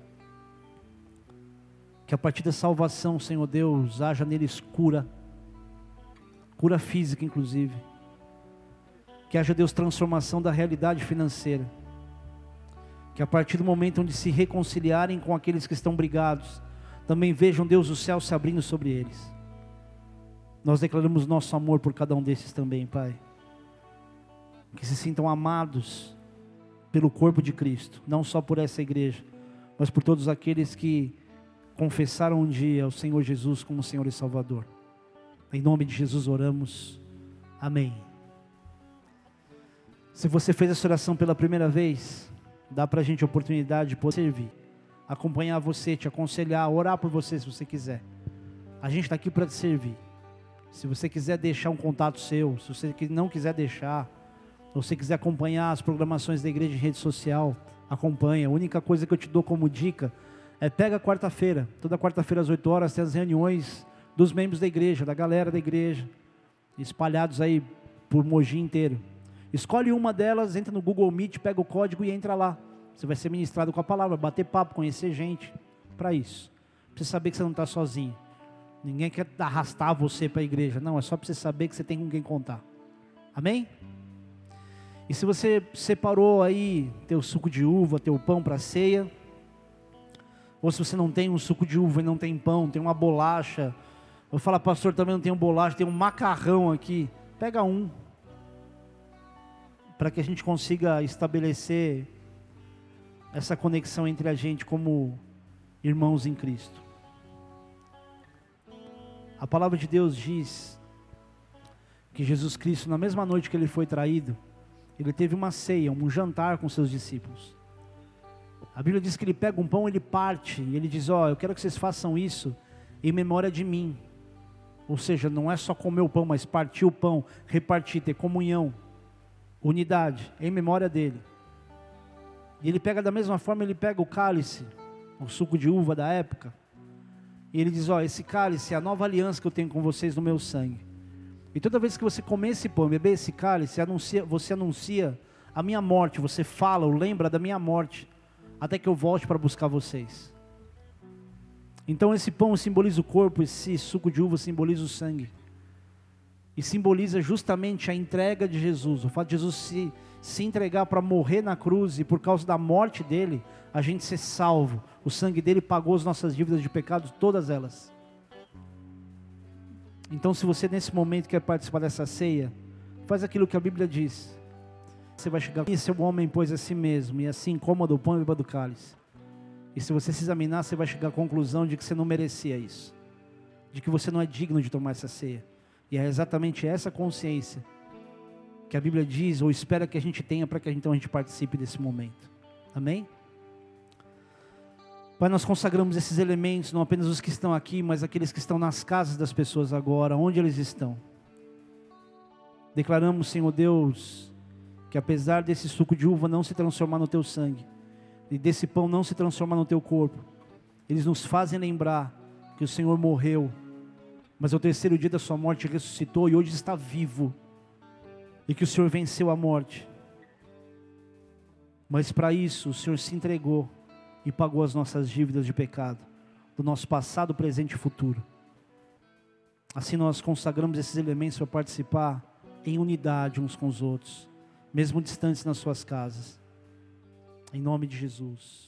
Que a partir da salvação, Senhor Deus, haja neles cura, cura física, inclusive. Que haja, Deus, transformação da realidade financeira que a partir do momento onde se reconciliarem com aqueles que estão brigados, também vejam Deus o céu se abrindo sobre eles. Nós declaramos nosso amor por cada um desses também, Pai. Que se sintam amados pelo corpo de Cristo, não só por essa igreja, mas por todos aqueles que confessaram um dia o Senhor Jesus como Senhor e Salvador. Em nome de Jesus oramos. Amém. Se você fez essa oração pela primeira vez, dá para a gente a oportunidade de poder servir, acompanhar você, te aconselhar, orar por você se você quiser. A gente está aqui para te servir. Se você quiser deixar um contato seu, se você não quiser deixar, ou se quiser acompanhar as programações da igreja em rede social, acompanha. A única coisa que eu te dou como dica é pega quarta-feira. Toda quarta-feira às 8 horas tem as reuniões dos membros da igreja, da galera da igreja, espalhados aí por Mogi inteiro. Escolhe uma delas, entra no Google Meet, pega o código e entra lá. Você vai ser ministrado com a palavra, bater papo, conhecer gente. Para isso. Para você saber que você não está sozinho. Ninguém quer arrastar você para a igreja. Não, é só para você saber que você tem com quem contar. Amém? E se você separou aí teu suco de uva, teu pão para ceia, ou se você não tem um suco de uva e não tem pão, tem uma bolacha, eu falo, pastor, também não um bolacha, tem um macarrão aqui, pega um, para que a gente consiga estabelecer essa conexão entre a gente como irmãos em Cristo. A palavra de Deus diz que Jesus Cristo, na mesma noite que ele foi traído, ele teve uma ceia, um jantar com seus discípulos. A Bíblia diz que ele pega um pão, ele parte, e ele diz: Ó, oh, eu quero que vocês façam isso em memória de mim. Ou seja, não é só comer o pão, mas partir o pão, repartir, ter comunhão unidade em memória dele. E ele pega da mesma forma, ele pega o cálice, o suco de uva da época, e ele diz: Ó, esse cálice é a nova aliança que eu tenho com vocês no meu sangue. E toda vez que você comer esse pão, beber esse cálice, anuncia, você anuncia a minha morte, você fala ou lembra da minha morte, até que eu volte para buscar vocês. Então esse pão simboliza o corpo, esse suco de uva simboliza o sangue e simboliza justamente a entrega de Jesus, o fato de Jesus se, se entregar para morrer na cruz e por causa da morte dele, a gente ser salvo. O sangue dele pagou as nossas dívidas de pecado, todas elas. Então, se você nesse momento quer participar dessa ceia, faz aquilo que a Bíblia diz. Você vai chegar, é o homem pôs a si mesmo, e assim coma do pão e beba do cálice. E se você se examinar, você vai chegar à conclusão de que você não merecia isso, de que você não é digno de tomar essa ceia. E é exatamente essa consciência que a Bíblia diz ou espera que a gente tenha para que então a gente participe desse momento. Amém? Pai, nós consagramos esses elementos, não apenas os que estão aqui, mas aqueles que estão nas casas das pessoas agora, onde eles estão. Declaramos, Senhor Deus, que apesar desse suco de uva não se transformar no teu sangue, e desse pão não se transformar no teu corpo, eles nos fazem lembrar que o Senhor morreu, mas ao terceiro dia da sua morte ressuscitou e hoje está vivo, e que o Senhor venceu a morte. Mas para isso o Senhor se entregou e pagou as nossas dívidas de pecado, do nosso passado, presente e futuro. Assim nós consagramos esses elementos para participar em unidade uns com os outros, mesmo distantes nas suas casas. Em nome de Jesus.